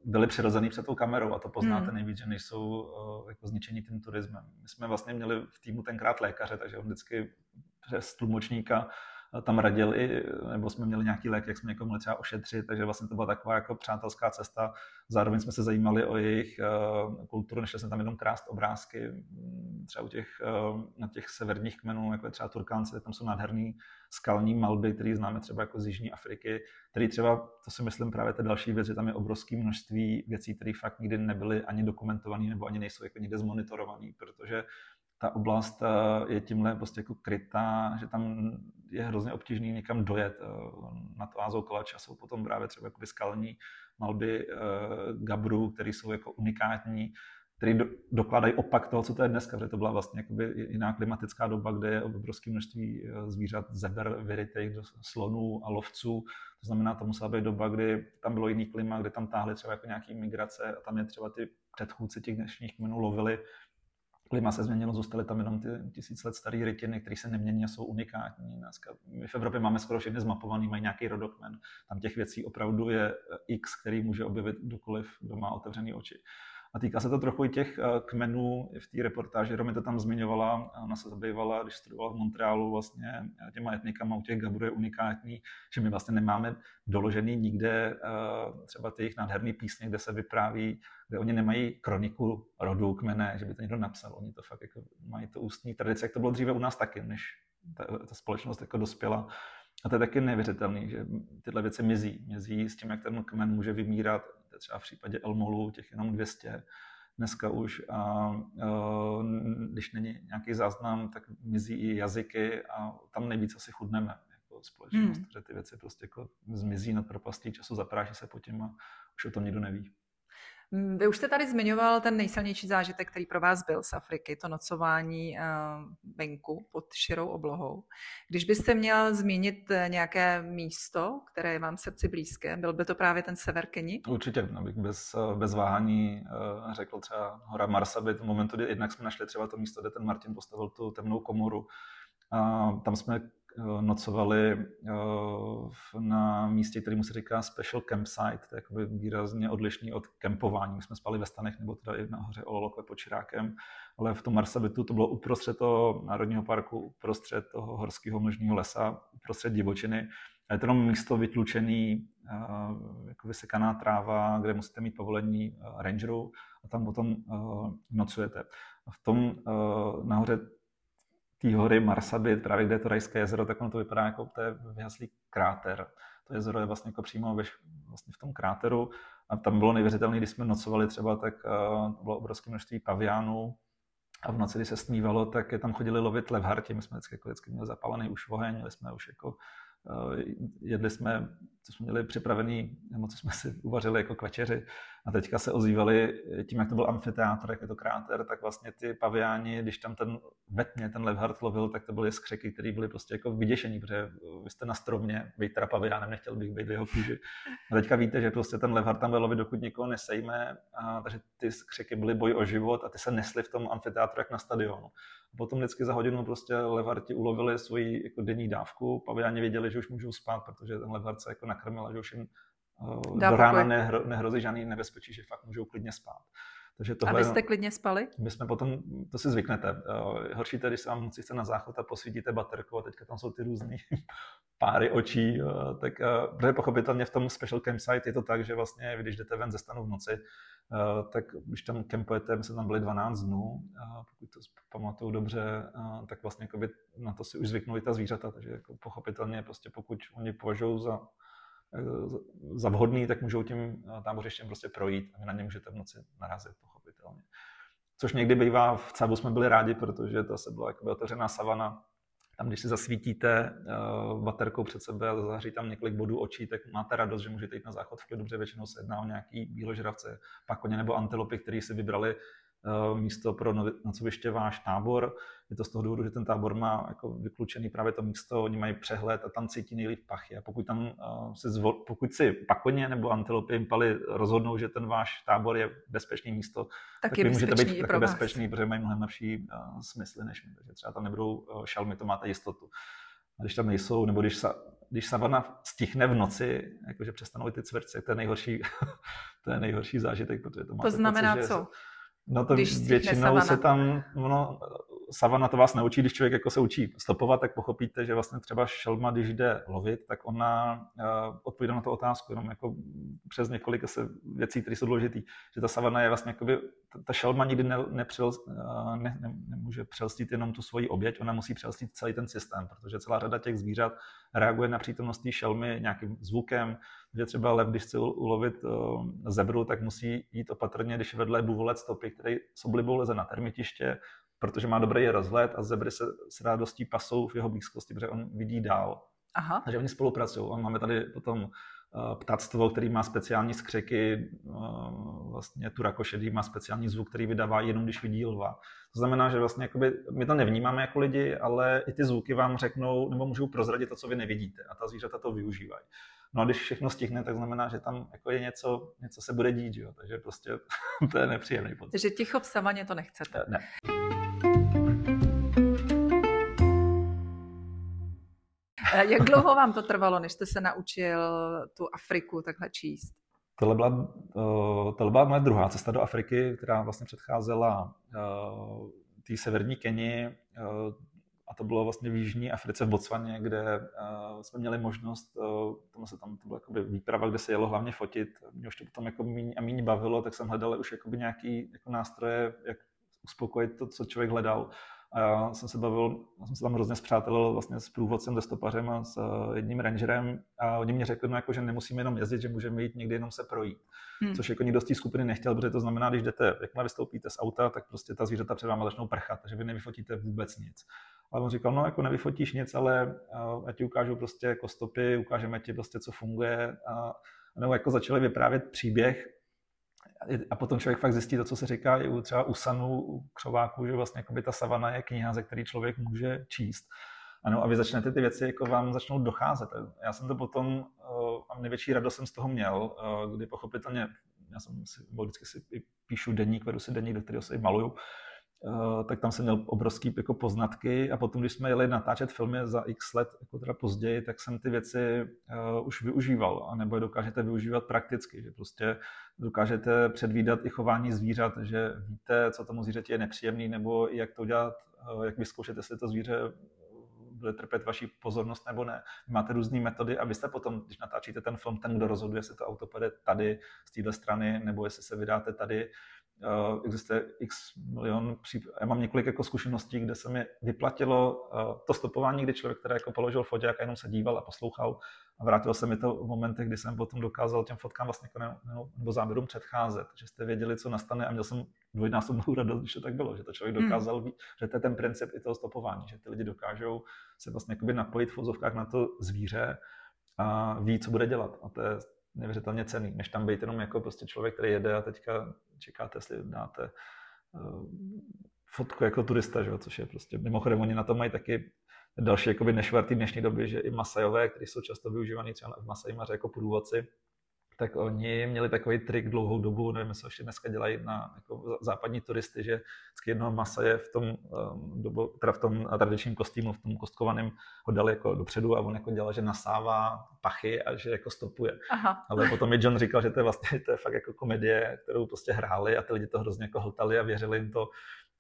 byli přirozený před tou kamerou a to poznáte hmm. nejvíc, že nejsou uh, jako zničení tím turismem. My jsme vlastně měli v týmu tenkrát lékaře, takže on vždycky přes tlumočníka tam radil i, nebo jsme měli nějaký lék, jak jsme někomu mohli třeba ošetřit, takže vlastně to byla taková jako přátelská cesta. Zároveň jsme se zajímali o jejich uh, kulturu, nešli jsme tam jenom krást obrázky, třeba u těch, uh, na těch severních kmenů, jako třeba Turkánci, tam jsou nádherný skalní malby, které známe třeba jako z Jižní Afriky, který třeba, to si myslím právě ta další věc, že tam je obrovské množství věcí, které fakt nikdy nebyly ani dokumentované nebo ani nejsou jako nikde zmonitorované, protože ta oblast eh, je tímhle prostě jako krytá, že tam je hrozně obtížný někam dojet. Eh, na to Ázou Kolača jsou potom právě třeba jako skalní malby eh, Gabru, které jsou jako unikátní, které do, dokládají opak toho, co to je dneska, protože to byla vlastně jakoby jiná klimatická doba, kde je obrovské množství zvířat, zeber vyrytých do slonů a lovců. To znamená, to musela být doba, kdy tam bylo jiný klima, kdy tam táhly třeba jako nějaký migrace a tam je třeba ty předchůdci těch dnešních kmenů lovili klima se změnilo, zůstaly tam jenom ty tisíc let staré rytiny, které se nemění a jsou unikátní. Dneska my v Evropě máme skoro všechny zmapovaný, mají nějaký rodokmen. Tam těch věcí opravdu je x, který může objevit kdokoliv, kdo má otevřený oči. A týká se to trochu i těch eh, kmenů v té reportáži. Romy to tam zmiňovala, ona se zabývala, když studovala v Montrealu vlastně eh, těma etnikama u těch Gaburů je unikátní, že my vlastně nemáme doložený nikde eh, třeba ty jejich nádherné písně, kde se vypráví, kde oni nemají kroniku rodu, kmene, že by to někdo napsal. Oni to fakt jako mají to ústní tradice, jak to bylo dříve u nás taky, než ta, ta společnost jako dospěla. A to je taky neuvěřitelný, že tyhle věci mizí. Mizí s tím, jak ten kmen může vymírat třeba v případě Elmolu těch jenom 200 dneska už. A, a když není nějaký záznam, tak mizí i jazyky a tam nejvíc asi chudneme jako společnost, hmm. že ty věci prostě jako zmizí nad propastí času, zapráší se po tím a už o tom nikdo neví. Mm, vy už jste tady zmiňoval ten nejsilnější zážitek, který pro vás byl z Afriky, to nocování eh, venku pod širou oblohou. Když byste měl zmínit eh, nějaké místo, které je vám srdci blízké, byl by to právě ten sever Keni? Určitě, abych bez, eh, bez váhání řekl třeba hora Marsabit, v momentu, kdy jednak jsme našli třeba to místo, kde ten Martin postavil tu temnou komoru, a tam jsme nocovali eh, na místě, kterému se říká special campsite, to je výrazně odlišný od kempování. My jsme spali ve stanech nebo teda i nahoře Ololokve pod Čirákem, ale v tom Marsabitu to bylo uprostřed toho národního parku, uprostřed toho horského mlžního lesa, uprostřed divočiny. A je to jenom místo vytlučený, eh, jako vysekaná tráva, kde musíte mít povolení rangerů a tam potom nocujete. V tom nahoře té hory Marsabit, právě kde je to Rajské jezero, tak ono to vypadá jako to je vyhaslý kráter. To jezero je vlastně jako přímo ve, vlastně v tom kráteru a tam bylo neuvěřitelné, když jsme nocovali třeba, tak uh, bylo obrovské množství paviánů a v noci, když se smívalo, tak je tam chodili lovit levharti. My jsme vždycky, jako vždycky měli zapálený už oheň, měli jsme už jako Eh, jedli jsme, co jsme měli připravený, nebo co jsme si uvařili jako k večeři. A teďka se ozývali, tím, jak to byl amfiteátr, jak je to kráter, tak vlastně ty paviáni, když tam ten vetně, ten Levhart lovil, tak to byly skřeky, které byly prostě jako vyděšení, protože vy jste na stromě, být teda paviánem, nechtěl bych být v jeho kůži. A teďka víte, že prostě ten Levhart tam byl lovit, dokud nikoho nesejme, a, takže ty skřeky byly boj o život a ty se nesly v tom amfiteátru jak na stadionu. A potom vždycky za hodinu prostě Levarti ulovili svoji jako denní dávku, paviáni věděli, že už můžou spát, protože ten Levart se jako nakrmil a že už jim uh, do rána nehro, nehrozí žádný nebezpečí, že fakt můžou klidně spát. Takže tohle, a vy jste klidně spali? My jsme potom, to si zvyknete. Uh, horší tedy, když se vám noci chce na záchod a posvítíte baterku a teďka tam jsou ty různé páry očí, uh, tak uh, protože pochopitelně v tom special campsite je to tak, že vlastně, když jdete ven ze stanu v noci, tak když tam kempujete, my jsme tam byli 12 dnů, pokud to pamatuju dobře, tak vlastně na to si už zvyknuli ta zvířata, takže jako pochopitelně prostě pokud oni považují za za vhodný, tak můžou tím tábořištěm prostě projít a vy na ně můžete v noci narazit, pochopitelně. Což někdy bývá, v Cabu jsme byli rádi, protože to se byla jako otevřená savana. Tam, když si zasvítíte uh, baterkou před sebe a zahří tam několik bodů očí, tak máte radost, že můžete jít na záchod v klidu, protože většinou se jedná o nějaký bíložravce, pakoně nebo antilopy, které si vybrali místo pro nocoviště váš tábor je to z toho důvodu, že ten tábor má jako vyklučený právě to místo, oni mají přehled a tam cítí nejlíp pachy. A pokud tam uh, si, zvol, pokud si pakoně nebo antilopy impaly rozhodnou, že ten váš tábor je bezpečné místo, tak, tak vy můžete být taky bezpečný, protože mají mnohem lepší uh, smysly než my. Takže třeba tam nebudou uh, šalmy, to máte jistotu. A když tam nejsou, nebo když, sa, když savana stichne v noci, jakože přestanou ty cvrci, to je nejhorší, to je nejhorší zážitek, protože to máte To znamená pocit, co? No to když většinou se tam, no, savana to vás neučí, když člověk jako se učí stopovat, tak pochopíte, že vlastně třeba šelma, když jde lovit, tak ona uh, odpovídá na tu otázku, jenom jako přes několik asi věcí, které jsou důležité. Že ta savana je vlastně, jakoby, ta šelma nikdy ne, nepřel, uh, ne, ne, nemůže přelstit jenom tu svoji oběť, ona musí přelstit celý ten systém, protože celá řada těch zvířat reaguje na přítomnost té šelmy nějakým zvukem, že třeba lev, když chce ulovit uh, zebru, tak musí jít opatrně, když vedle buvolec stopy, který s oblibou leze na termitiště, protože má dobrý rozhled a zebry se s radostí pasou v jeho blízkosti, protože on vidí dál. Aha. Takže oni spolupracují. A máme tady potom uh, ptactvo, který má speciální skřeky, uh, vlastně tu rakošedý má speciální zvuk, který vydává jenom když vidí lva. To znamená, že vlastně jakoby, my to nevnímáme jako lidi, ale i ty zvuky vám řeknou, nebo můžou prozradit to, co vy nevidíte. A ta zvířata to využívají. No a když všechno stihne, tak znamená, že tam jako je něco, něco se bude dít, jo? takže prostě to je nepříjemný pocit. Takže ticho v savaně to nechcete. Ne. Eh, jak dlouho vám to trvalo, než jste se naučil tu Afriku takhle číst? Tohle byla, uh, tohle byla moje druhá cesta do Afriky, která vlastně předcházela uh, té severní Keni, uh, a to bylo vlastně v Jižní Africe v Botswaně, kde uh, jsme měli možnost, uh, tomu se tam to byla jakoby výprava, kde se jelo hlavně fotit. Mě už to potom jako míň a míň bavilo, tak jsem hledal už jakoby nějaký jako nástroje, jak uspokojit to, co člověk hledal. A já jsem se bavil, já jsem se tam hrozně zpřátelil vlastně s průvodcem, destopařem a s eh, jedním rangerem a oni mi řekli, no jako, že nemusíme jenom jezdit, že můžeme jít někdy jenom se projít. Hmm. Což jako nikdo z té skupiny nechtěl, protože to znamená, když jdete, jakmile vystoupíte z auta, tak prostě ta zvířata před vámi začnou prchat, takže vy nevyfotíte vůbec nic. Ale on říkal, no jako nevyfotíš nic, ale já ti ukážu prostě jako stopy, ukážeme ti prostě, co funguje. A, nebo jako začali vyprávět příběh a potom člověk fakt zjistí to, co se říká i u třeba u sanů, u křováků, že vlastně jako by ta savana je kniha, ze který člověk může číst. Ano, a vy začnete ty věci, jako vám začnou docházet. Já jsem to potom, a největší radost jsem z toho měl, kdy pochopitelně, já jsem si, vždycky si píšu denník, vedu si denník, do kterého se i maluju, Eh, tak tam jsem měl obrovský jako poznatky. A potom, když jsme jeli natáčet filmy za x let, jako teda později, tak jsem ty věci uh, už využíval, a nebo je dokážete využívat prakticky, že prostě dokážete předvídat i chování zvířat, že víte, co tomu zvířeti je nepříjemný, nebo jak to udělat, uh, jak vyzkoušet, jestli to zvíře bude trpět vaší pozornost nebo ne. Máte různé metody a vy jste potom, když natáčíte ten film, ten, kdo rozhoduje, jestli to auto půjde tady z téhle strany, nebo jestli se vydáte tady, existuje x milion příp... Já mám několik jako zkušeností, kde se mi vyplatilo uh, to stopování, kdy člověk, který jako položil foťák a jenom se díval a poslouchal a vrátilo se mi to v momentech, kdy jsem potom dokázal těm fotkám vlastně jako ne, nebo záběrům předcházet, že jste věděli, co nastane a měl jsem dvojnásobnou radost, když to tak bylo, že to člověk hmm. dokázal, hmm. že to je ten princip i toho stopování, že ty lidi dokážou se vlastně napojit v vozovkách na to zvíře a ví, co bude dělat. A to je neuvěřitelně cený, než tam být jenom jako prostě člověk, který jede a teďka čekáte, jestli dáte uh, fotku jako turista, že? což je prostě, mimochodem oni na to mají taky další jakoby nešvartý dnešní doby, že i Masajové, kteří jsou často využívaní třeba v Masai Maře jako průvodci, tak oni měli takový trik dlouhou dobu, nevím, jestli ještě dneska dělají na jako západní turisty, že vždycky jednoho masa je v tom, um, dobu, teda v tom tradičním kostýmu, v tom kostkovaném ho dali jako dopředu a on jako dělal, že nasává pachy a že jako stopuje. Aha. Ale potom mi John říkal, že to je vlastně to je fakt jako komedie, kterou prostě hráli a ty lidi to hrozně jako hltali a věřili jim to.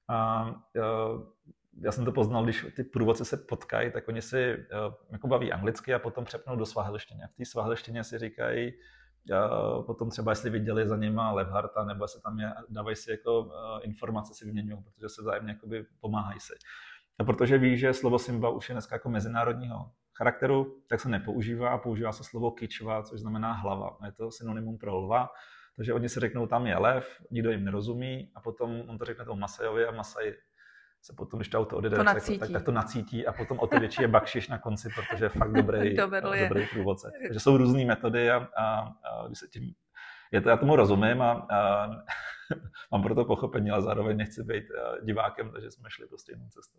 A, uh, já jsem to poznal, když ty průvodci se potkají, tak oni si uh, jako baví anglicky a potom přepnou do svahelštiny. V té svahelštině si říkají, potom třeba jestli viděli za něma Levharta, nebo se tam je, dávají si jako eh, informace si vyměňují, protože se vzájemně jakoby pomáhají si. A protože ví, že slovo Simba už je dneska jako mezinárodního charakteru, tak se nepoužívá a používá se slovo kičva, což znamená hlava. Je to synonymum pro lva. Takže oni si řeknou, tam je lev, nikdo jim nerozumí a potom on to řekne tomu Masajovi a Masaj se potom, když to auto odjede, to tak, tak, tak, to nacítí a potom o to větší je bakšiš na konci, protože je fakt dobrý, dobrý průvodce. Takže jsou různé metody a, a, a když se tím je to, já tomu rozumím a, a mám pro to pochopení, ale zároveň nechci být divákem, takže jsme šli prostě jinou cestou.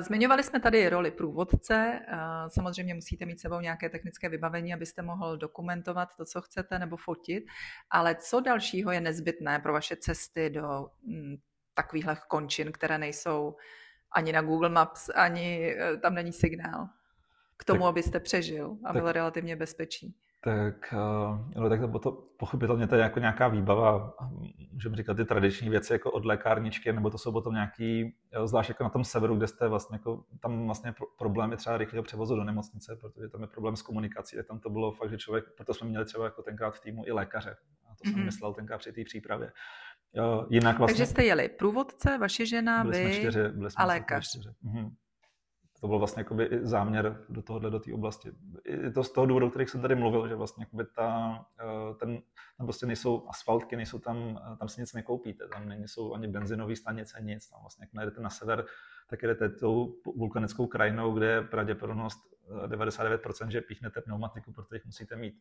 Zmiňovali jsme tady roli průvodce. Samozřejmě musíte mít sebou nějaké technické vybavení, abyste mohl dokumentovat to, co chcete, nebo fotit. Ale co dalšího je nezbytné pro vaše cesty do mm, takovýchhle končin, které nejsou ani na Google Maps, ani eh, tam není signál k tomu, tak, abyste přežil a tak, byl relativně bezpečí. Tak, eh, no, tak to, to pochopitelně to je jako nějaká výbava, můžeme říkat ty tradiční věci jako od lékárničky, nebo to jsou potom nějaký, eh, zvlášť jako na tom severu, kde jste vlastně jako, tam vlastně problém je třeba rychlého převozu do nemocnice, protože tam je problém s komunikací, tam to bylo fakt, že člověk, proto jsme měli třeba jako tenkrát v týmu i lékaře, a to jsem mm-hmm. myslel tenkrát při té přípravě, jinak vlastně... Takže jste jeli průvodce, vaše žena, byli vy jsme čtyři, byli jsme a lékař. Mhm. To byl vlastně jakoby záměr do tohohle, do té oblasti. I to z toho důvodu, o kterých jsem tady mluvil, že vlastně jakoby ta, eh, ten, tam prostě nejsou asfaltky, nejsou tam, eh, tam si nic nekoupíte, tam nejsou ani benzinové stanice, nic. Tam vlastně, jak najdete na sever, tak jdete tou vulkanickou krajinou, kde je pravděpodobnost 99%, eh, že píchnete pneumatiku, protože jich musíte mít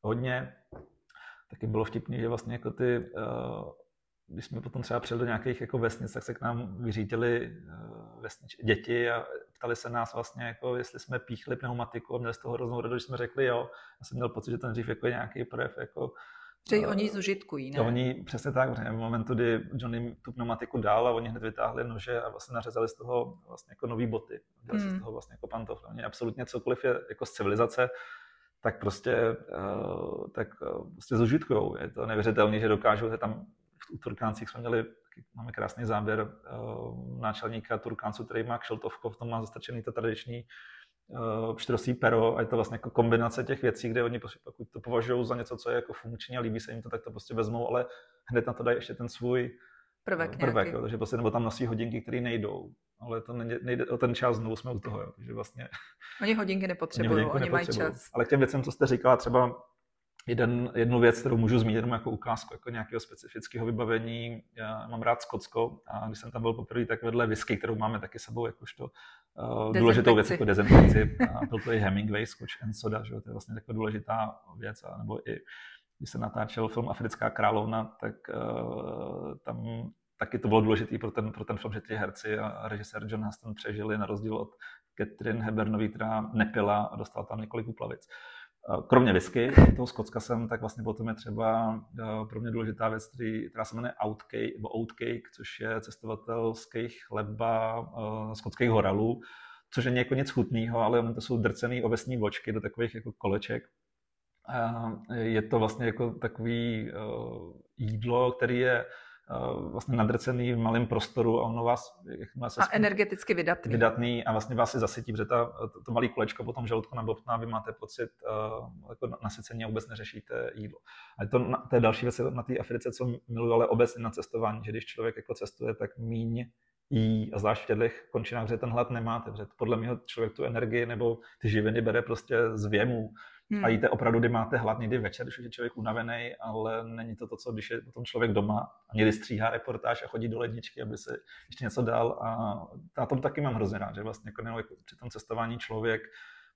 hodně. Taky bylo vtipné, že vlastně jako ty když jsme potom třeba přijeli do nějakých jako vesnic, tak se k nám vyřítili eh, vesnič, děti a ptali se nás vlastně, jako jestli jsme píchli pneumatiku a měli z toho hroznou radost, že jsme řekli jo. Já jsem měl pocit, že ten dřív jako je nějaký projev jako že uh, oni zužitkují, ne? Oni přesně tak, v momentu, kdy Johnny tu pneumatiku dál a oni hned vytáhli nože a vlastně nařezali z toho vlastně jako nový boty. Dělali hmm. z toho vlastně jako pantofle. Oni absolutně cokoliv je jako z civilizace, tak prostě, uh, tak prostě zužitkujou. Je to neuvěřitelné, že dokážou, že tam v Turkáncích jsme měli, máme krásný záběr uh, náčelníka Turkánců, který má kšeltovko, v tom má zastrčený to tradiční uh, pštrosí pero a je to vlastně jako kombinace těch věcí, kde oni prostě pokud to považují za něco, co je jako funkční a líbí se jim to, tak to prostě vezmou, ale hned na to dají ještě ten svůj prvek, prvek jo, takže prostě, nebo tam nosí hodinky, které nejdou, ale to nejde, nejde o ten čas, znovu jsme u toho, jo, takže vlastně... Oni hodinky nepotřebují, oni, oni mají čas. Ale k těm věcem, co jste říkala, třeba jeden, jednu věc, kterou můžu zmínit jenom jako ukázku, jako nějakého specifického vybavení. Já mám rád Skotsko a když jsem tam byl poprvé, tak vedle whisky, kterou máme taky sebou jakožto uh, důležitou věc jako dezinfekci. A byl to i Hemingway, Scotch and Soda, že? to je vlastně taková důležitá věc. A nebo i když se natáčel film Africká královna, tak uh, tam taky to bylo důležité pro ten, pro ten film, že ti herci a režisér John Huston přežili na rozdíl od Catherine Hebernový, která nepila a dostala tam několik úplavic. Uh, Kromě whisky, toho Skotska jsem, tak vlastně potom je třeba eh, pro mě důležitá věc, která se jmenuje Outcake, nebo Outcake, což je cestovatelský chleba uh, skotských horalů, což je jako nic chutného, ale to jsou drcený ovesní vočky do takových jako koleček. Je to vlastně jako takový jídlo, který je vlastně nadrcený v malém prostoru a ono vás... Jak se a energeticky vydatný. Vydatný a vlastně vás si zasytí, protože ta, to, to malé kolečko potom žaludku nabobtná, vy máte pocit uh, jako nasycení a vůbec neřešíte jídlo. A to, na, to je další věc na té Africe, co miluji, ale obecně na cestování, že když člověk jako cestuje, tak míň jí, a zvlášť v těchto končinách, že ten hlad nemáte, protože podle mě člověk tu energii nebo ty živiny bere prostě z věmu Hmm. A jíte opravdu, kdy máte hlad někdy večer, když je člověk unavený, ale není to to, co když je potom člověk doma a někdy stříhá reportáž a chodí do ledničky, aby se ještě něco dal. A na tom taky mám hrozně rád, že vlastně jako, nebo jako při tom cestování člověk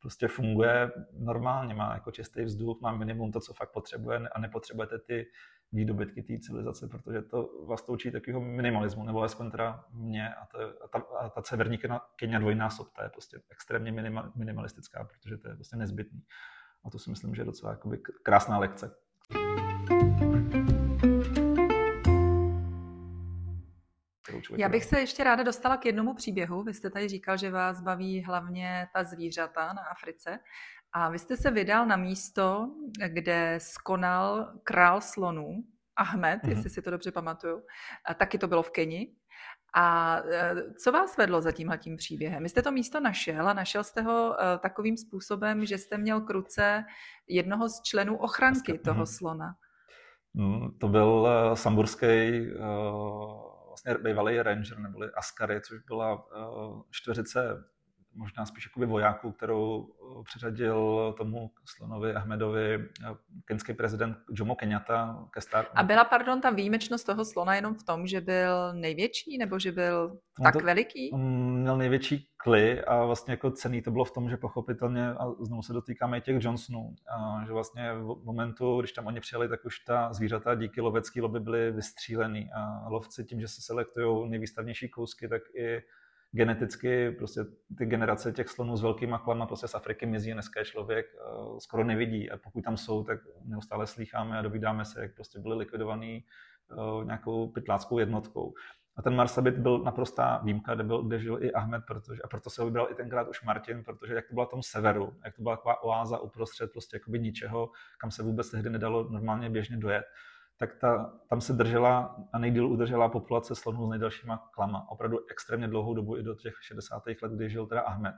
prostě funguje normálně, má jako čistý vzduch, má minimum to, co fakt potřebuje a nepotřebujete ty výdobytky té civilizace, protože to vás to učí takového minimalismu, nebo alespoň teda mě a, to, a, ta, a ta severní Kenia dvojnásob, ta je prostě extrémně minimalistická, protože to je prostě nezbytný. A to si myslím, že je docela jakoby krásná lekce. Já bych se ještě ráda dostala k jednomu příběhu. Vy jste tady říkal, že vás baví hlavně ta zvířata na Africe. A vy jste se vydal na místo, kde skonal král slonů, Ahmed, mm-hmm. jestli si to dobře pamatuju. A taky to bylo v Keni. A e, co vás vedlo za tímhle tím příběhem? Vy jste to místo našel a našel jste ho e, takovým způsobem, že jste měl k ruce jednoho z členů ochranky toho mm. slona. Mm, to byl e, samburský vlastně bývalý ranger, neboli Askary, což byla čtveřice možná spíš jakoby vojáků, kterou eh, přiřadil tomu slonovi Ahmedovi eh, kenský prezident Jomo Kenyatta ke star... A byla, pardon, ta výjimečnost toho slona jenom v tom, že byl největší, nebo že byl no tak to, veliký? Měl největší kly a vlastně jako cený to bylo v tom, že pochopitelně, a znovu se dotýkáme těch Johnsonů, a že vlastně v momentu, když tam oni přijeli, tak už ta zvířata díky lovecký lobby byly vystřílený a lovci tím, že se selektují nejvýstavnější kousky, tak i geneticky prostě ty generace těch slonů s velkýma klama prostě z Afriky mizí dneska člověk uh, skoro nevidí a pokud tam jsou, tak neustále slýcháme a dovídáme se, jak prostě byly likvidovaný uh, nějakou pytláckou jednotkou. A ten Marsabit byl naprostá výjimka, kde, byl, kde žil i Ahmed, protože, a proto se ho vybral i tenkrát už Martin, protože jak to byla tom severu, jak to byla taková oáza uprostřed prostě jakoby ničeho, kam se vůbec tehdy nedalo normálně běžně dojet, tak ta, tam se držela a nejdíl udržela populace slonů s nejdelšíma klama. Opravdu extrémně dlouhou dobu i do těch 60. let, kdy žil teda Ahmed.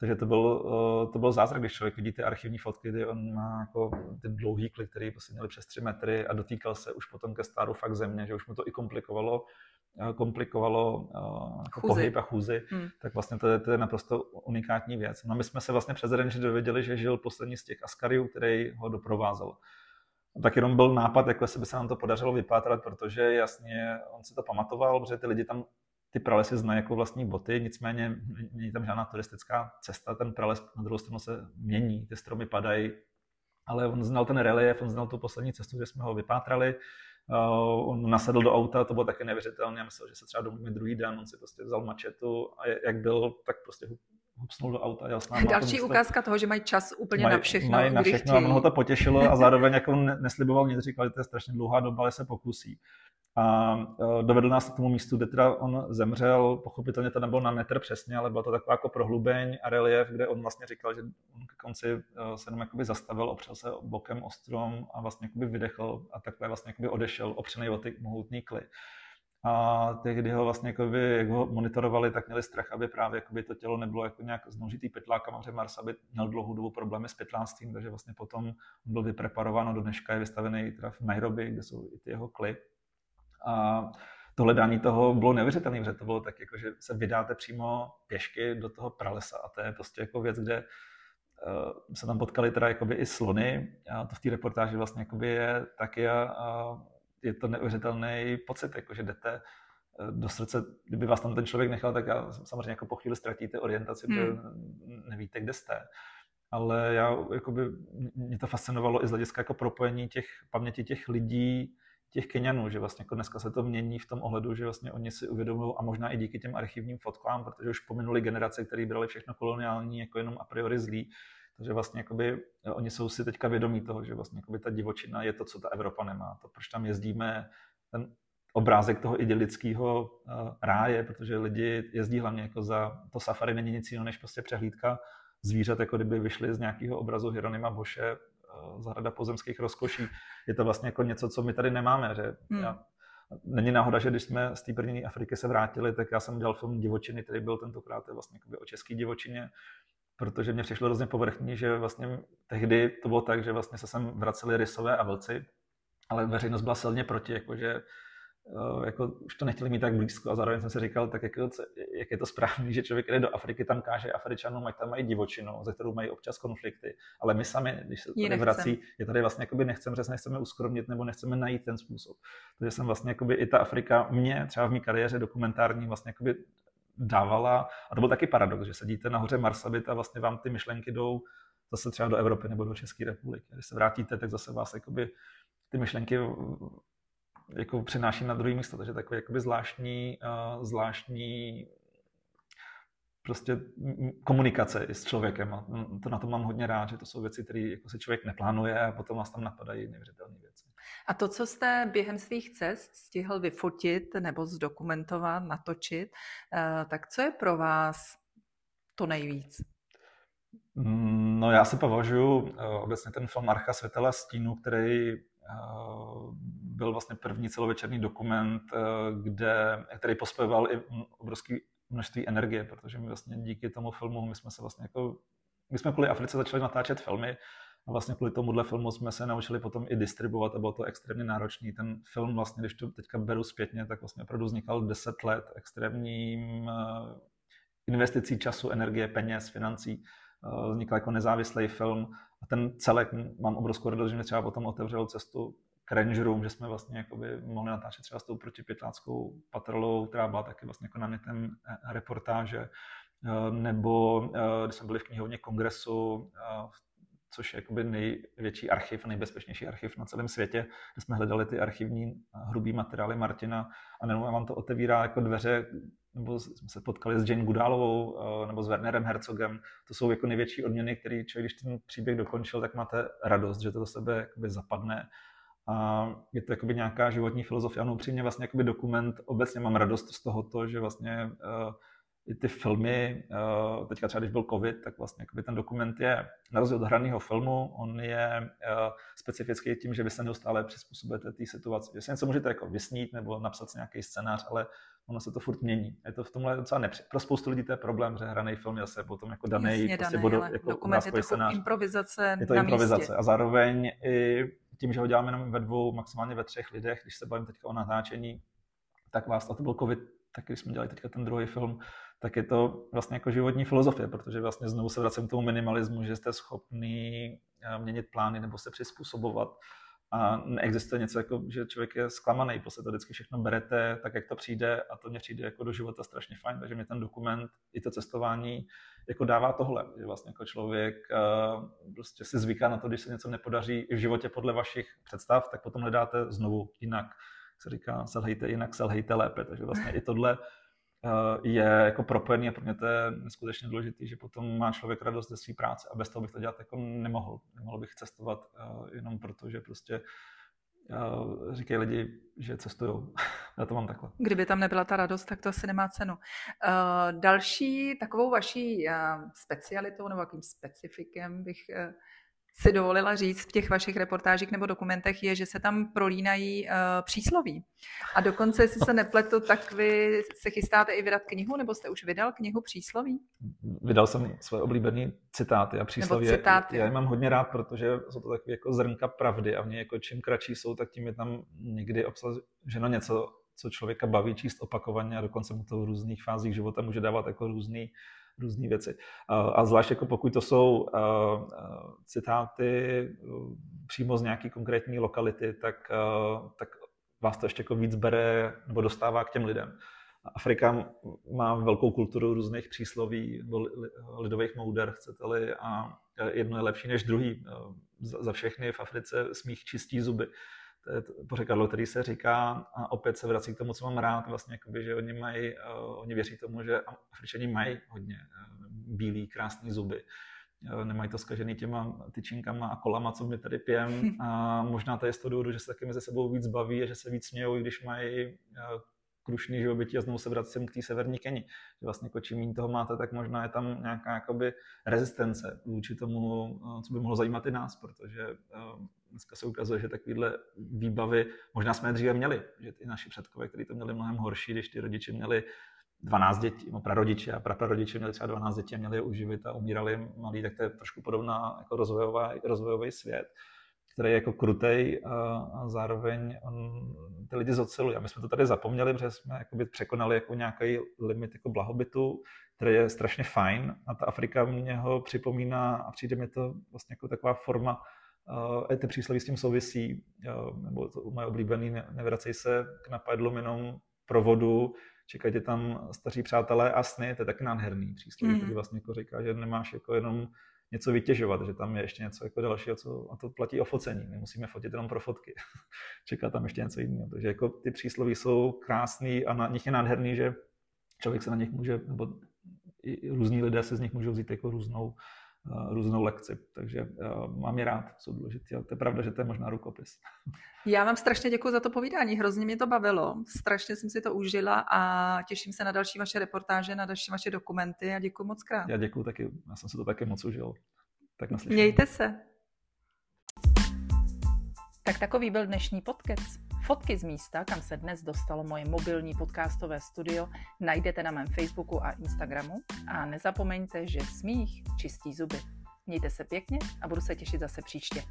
Takže to byl, eh, to byl zázrak, když člověk vidí ty archivní fotky, kdy on má jako ty dlouhý kly, který prostě měli přes 3 metry a dotýkal se už potom ke stáru fakt země, že už mu to i komplikovalo eh, komplikovalo uh, jako pohyb a chůzy, hmm. tak vlastně to je, to je naprosto unikátní věc. No my jsme se vlastně přes Renži dověděli, že žil poslední z těch Askariů, který ho doprovázel. Tak jenom byl nápad, jako jestli by se nám to podařilo vypátrat, protože jasně on si to pamatoval, protože ty lidi tam ty pralesy znají jako vlastní boty, nicméně není tam žádná turistická cesta, ten prales na druhou stranu se mění, ty stromy padají, ale on znal ten relief, on znal tu poslední cestu, kde jsme ho vypátrali, Uh, on nasedl do auta, to bylo také neuvěřitelné, myslel, že se třeba domluvíme druhý den, on si prostě vzal mačetu a jak byl, tak prostě hupsnul do auta. Jel s náma Další ukázka toho, že mají čas úplně maj, na všechno, mají na všechno a ho to potěšilo a zároveň jako nesliboval nic, říkal, že to je strašně dlouhá doba, ale se pokusí. A e, dovedl nás k tomu místu, kde teda on zemřel, pochopitelně to nebylo na metr přesně, ale bylo to taková jako prohlubeň a relief, kde on vlastně říkal, že on ke konci e, se jenom jakoby zastavil, opřel se bokem o strom a vlastně jakoby vydechl a takhle vlastně jakoby odešel, opřený o ty mohutný kly. A tehdy ho vlastně, jakoby, jak ho monitorovali, tak měli strach, aby právě jakoby, to tělo nebylo jako nějak zneužitý pytlákama, protože Mars aby měl dlouhou dobu problémy s pytlánstvím, takže vlastně potom byl vypreparován do dneška je vystavený teda v Nairobi, kde jsou i ty jeho kly. A to hledání toho bylo neuvěřitelné, protože to bylo tak, jako, že se vydáte přímo pěšky do toho pralesa a to je prostě jako věc, kde uh, se tam potkali teda jakoby i slony a to v té reportáži vlastně jakoby je taky a, a je to neuvěřitelný pocit, jako že jdete eh, do srdce, kdyby vás tam ten člověk nechal, tak já samozřejmě jako po chvíli ztratíte orientaci, hmm. protože nevíte, kde jste. Ale já, jakoby, mě to fascinovalo i z hlediska jako propojení těch paměti těch lidí, těch Kenianů, že vlastně jako dneska se to mění v tom ohledu, že vlastně oni si uvědomují a možná i díky těm archivním fotkám, protože už pominuli generace, které brali všechno koloniální jako jenom a priori zlý, takže vlastně jakoby, eh, oni jsou si teďka vědomí toho, že vlastně jakoby ta divočina je to, co ta Evropa nemá. To, proč tam jezdíme, ten obrázek toho idylického uh, ráje, protože lidi jezdí hlavně jako za to safari není nic jiného než prostě přehlídka zvířat, jako kdyby vyšli z nějakého obrazu Hieronyma Boše, uh, zahrada pozemských rozkoší. Je to vlastně jako něco, co my tady nemáme. Že hmm. já, Není náhoda, že když jsme z té první Afriky se vrátili, tak já jsem dělal film Divočiny, který byl tentokrát vlastně o české divočině protože mě přišlo hrozně povrchní, že vlastně tehdy to bylo tak, že vlastně se sem vraceli rysové a vlci, ale veřejnost byla silně proti, jakože eh, jako už to nechtěli mít tak blízko a zároveň jsem si říkal, tak jak, jak je to správný, že člověk jde do Afriky, tam káže Afričanům, ať tam mají divočinu, ze kterou mají občas konflikty, ale my sami, když se tady vrací, je tady vlastně jakoby nechceme, že se nechceme uskromnit nebo nechceme najít ten způsob. Takže jsem vlastně jakoby i ta Afrika mě třeba v mé kariéře dokumentární vlastně jakoby dávala, a to byl taky paradox, že sedíte nahoře Marsabit a vlastně vám ty myšlenky jdou zase třeba do Evropy nebo do České republiky. Když se vrátíte, tak zase vás jakoby ty myšlenky jako přenáší na druhý místo, takže takový jakoby zvláštní, uh, zvláštní prostě komunikace i s člověkem. A to na to mám hodně rád, že to jsou věci, které jako si člověk neplánuje a potom vás tam napadají neuvěřitelné věci. A to, co jste během svých cest stihl vyfotit nebo zdokumentovat, natočit, eh, tak co je pro vás to nejvíc? No já si považuji eh, obecně ten film Archa světela stínu, který eh, byl vlastně první celovečerní dokument, kde, který pospojoval i obrovský množství energie, protože my vlastně díky tomu filmu, my jsme se vlastně jako, my jsme kvůli Africe začali natáčet filmy a vlastně kvůli tomuhle filmu jsme se naučili potom i distribuovat a bylo to extrémně náročný. Ten film vlastně, když to teďka beru zpětně, tak vlastně opravdu vznikal 10 let extrémním eh, investicí času, energie, peněz, financí. Eh, vznikl jako nezávislý film a ten celek mám obrovskou radost, že mi třeba potom otevřel cestu k Range Room, že jsme vlastně jakoby mohli natáčet třeba s tou protipětláckou patrolou, která byla taky vlastně jako námětem eh, reportáže, nebo když jsme byli v knihovně kongresu v což je jakoby největší archiv, nejbezpečnější archiv na celém světě, kde jsme hledali ty archivní hrubý materiály Martina a nebo vám to otevírá jako dveře, nebo jsme se potkali s Jane Gudálovou eh, nebo s Wernerem Herzogem. To jsou jako největší odměny, které člověk, když ten příběh dokončil, tak máte radost, že to do sebe jakoby zapadne. A je to jakoby nějaká životní filozofie. Ano, upřímně vlastně jakoby dokument, obecně mám radost z tohoto, že vlastně uh, i ty filmy, eh, teďka třeba když byl covid, tak vlastně ten dokument je, na rozdíl od hraného filmu, on je eh, specifický tím, že vy se neustále přizpůsobujete té situaci. Vy si něco můžete jako vysnít nebo napsat si nějaký scénář, ale ono se to furt mění. Je to v tomhle docela nepři... Pro spoustu lidí to je problém, že hraný film je zase potom jako daný, Jasně prostě daný, bodu, jako dokument je to scénář. improvizace Je to na improvizace místě. a zároveň i tím, že ho děláme jenom ve dvou, maximálně ve třech lidech, když se bavím teďka o natáčení, tak vás, a to byl covid, tak když jsme dělali teďka ten druhý film, tak je to vlastně jako životní filozofie, protože vlastně znovu se vracím k tomu minimalismu, že jste schopný eh, měnit plány nebo se přizpůsobovat. A neexistuje něco jako, že člověk je zklamaný, prostě to vždycky všechno berete tak, jak to přijde a to mě přijde jako do života strašně fajn, takže mě ten dokument i to cestování jako dává tohle, že vlastně jako člověk uh, prostě si zvyká na to, když se něco nepodaří i v životě podle vašich představ, tak potom hledáte znovu jinak. Se říká, selhejte jinak, selhejte lépe, takže vlastně i tohle je jako propojený a pro mě to je neskutečně důležité, že potom má člověk radost ze své práce a bez toho bych to dělat jako nemohl. Nemohl bych cestovat uh, jenom proto, že prostě uh, říkají lidi, že cestují. Já to mám takhle. Kdyby tam nebyla ta radost, tak to asi nemá cenu. Další takovou vaší specialitou nebo jakým specifikem bych si dovolila říct v těch vašich reportážích nebo dokumentech, je, že se tam prolínají uh, přísloví. A dokonce, jestli se nepletu, tak vy se chystáte i vydat knihu, nebo jste už vydal knihu přísloví? Vydal jsem své oblíbené citáty a přísloví. Nebo citáty. Já je mám hodně rád, protože jsou to takové jako zrnka pravdy a mě jako čím kratší jsou, tak tím je tam někdy obsaženo něco, co člověka baví číst opakovaně a dokonce mu to v různých fázích života může dávat jako různý různé věci. A zvlášť jako pokud to jsou citáty přímo z nějaké konkrétní lokality, tak, tak vás to ještě jako víc bere nebo dostává k těm lidem. Afrika má velkou kulturu různých přísloví, lidových mouder, chcete-li, a jedno je lepší než druhý. Za všechny v Africe smích čistí zuby to je pořekadlo, který se říká a opět se vrací k tomu, co mám rád, vlastně, jakoby, že oni, mají, uh, oni věří tomu, že Afričani mají hodně uh, bílý, krásný zuby. Uh, nemají to skažený těma tyčinkama a kolama, co my tady pijem. A možná to je z toho důvodu, že se taky mezi sebou víc baví a že se víc smějou, i když mají uh, krušný živobytí a znovu se vracím k té severní Keni. Že vlastně jako čím méně toho máte, tak možná je tam nějaká jakoby rezistence vůči tomu, co by mohlo zajímat i nás, protože dneska se ukazuje, že takovéhle výbavy možná jsme dříve měli, že ty naši předkové, kteří to měli mnohem horší, když ty rodiče měli 12 dětí, no prarodiče a praprarodiče měli třeba 12 dětí a měli je uživit a umírali malí, tak to je trošku podobná jako rozvojová, rozvojový svět, který je jako krutej a, a zároveň on ty lidi zoceluje. A my jsme to tady zapomněli, protože jsme jakoby překonali jako nějaký limit jako blahobytu, který je strašně fajn a ta Afrika mě ho připomíná a přijde mi to vlastně jako taková forma Uh, ty přísloví s tím souvisí, uh, nebo to moje oblíbený, ne, nevracej se k napadlům jenom pro vodu, čekají tě tam staří přátelé a sny, to je taky nádherný přísloví, mm. který vlastně jako říká, že nemáš jako jenom něco vytěžovat, že tam je ještě něco jako dalšího, co, a to platí o focení, nemusíme fotit jenom pro fotky, čeká tam ještě něco jiného, takže jako ty přísloví jsou krásný a na nich je nádherný, že člověk se na nich může, nebo i různí lidé se z nich můžou vzít jako různou různou lekci. Takže uh, mám je rád, jsou důležitý. A to je pravda, že to je možná rukopis. Já vám strašně děkuji za to povídání, hrozně mě to bavilo, strašně jsem si to užila a těším se na další vaše reportáže, na další vaše dokumenty a děkuji moc krát. Já děkuji taky, já jsem si to taky moc užil. Tak naslyšení. Mějte se. Tak takový byl dnešní podcast. Fotky z místa, kam se dnes dostalo moje mobilní podcastové studio, najdete na mém Facebooku a Instagramu. A nezapomeňte, že smích čistí zuby. Mějte se pěkně a budu se těšit zase příště.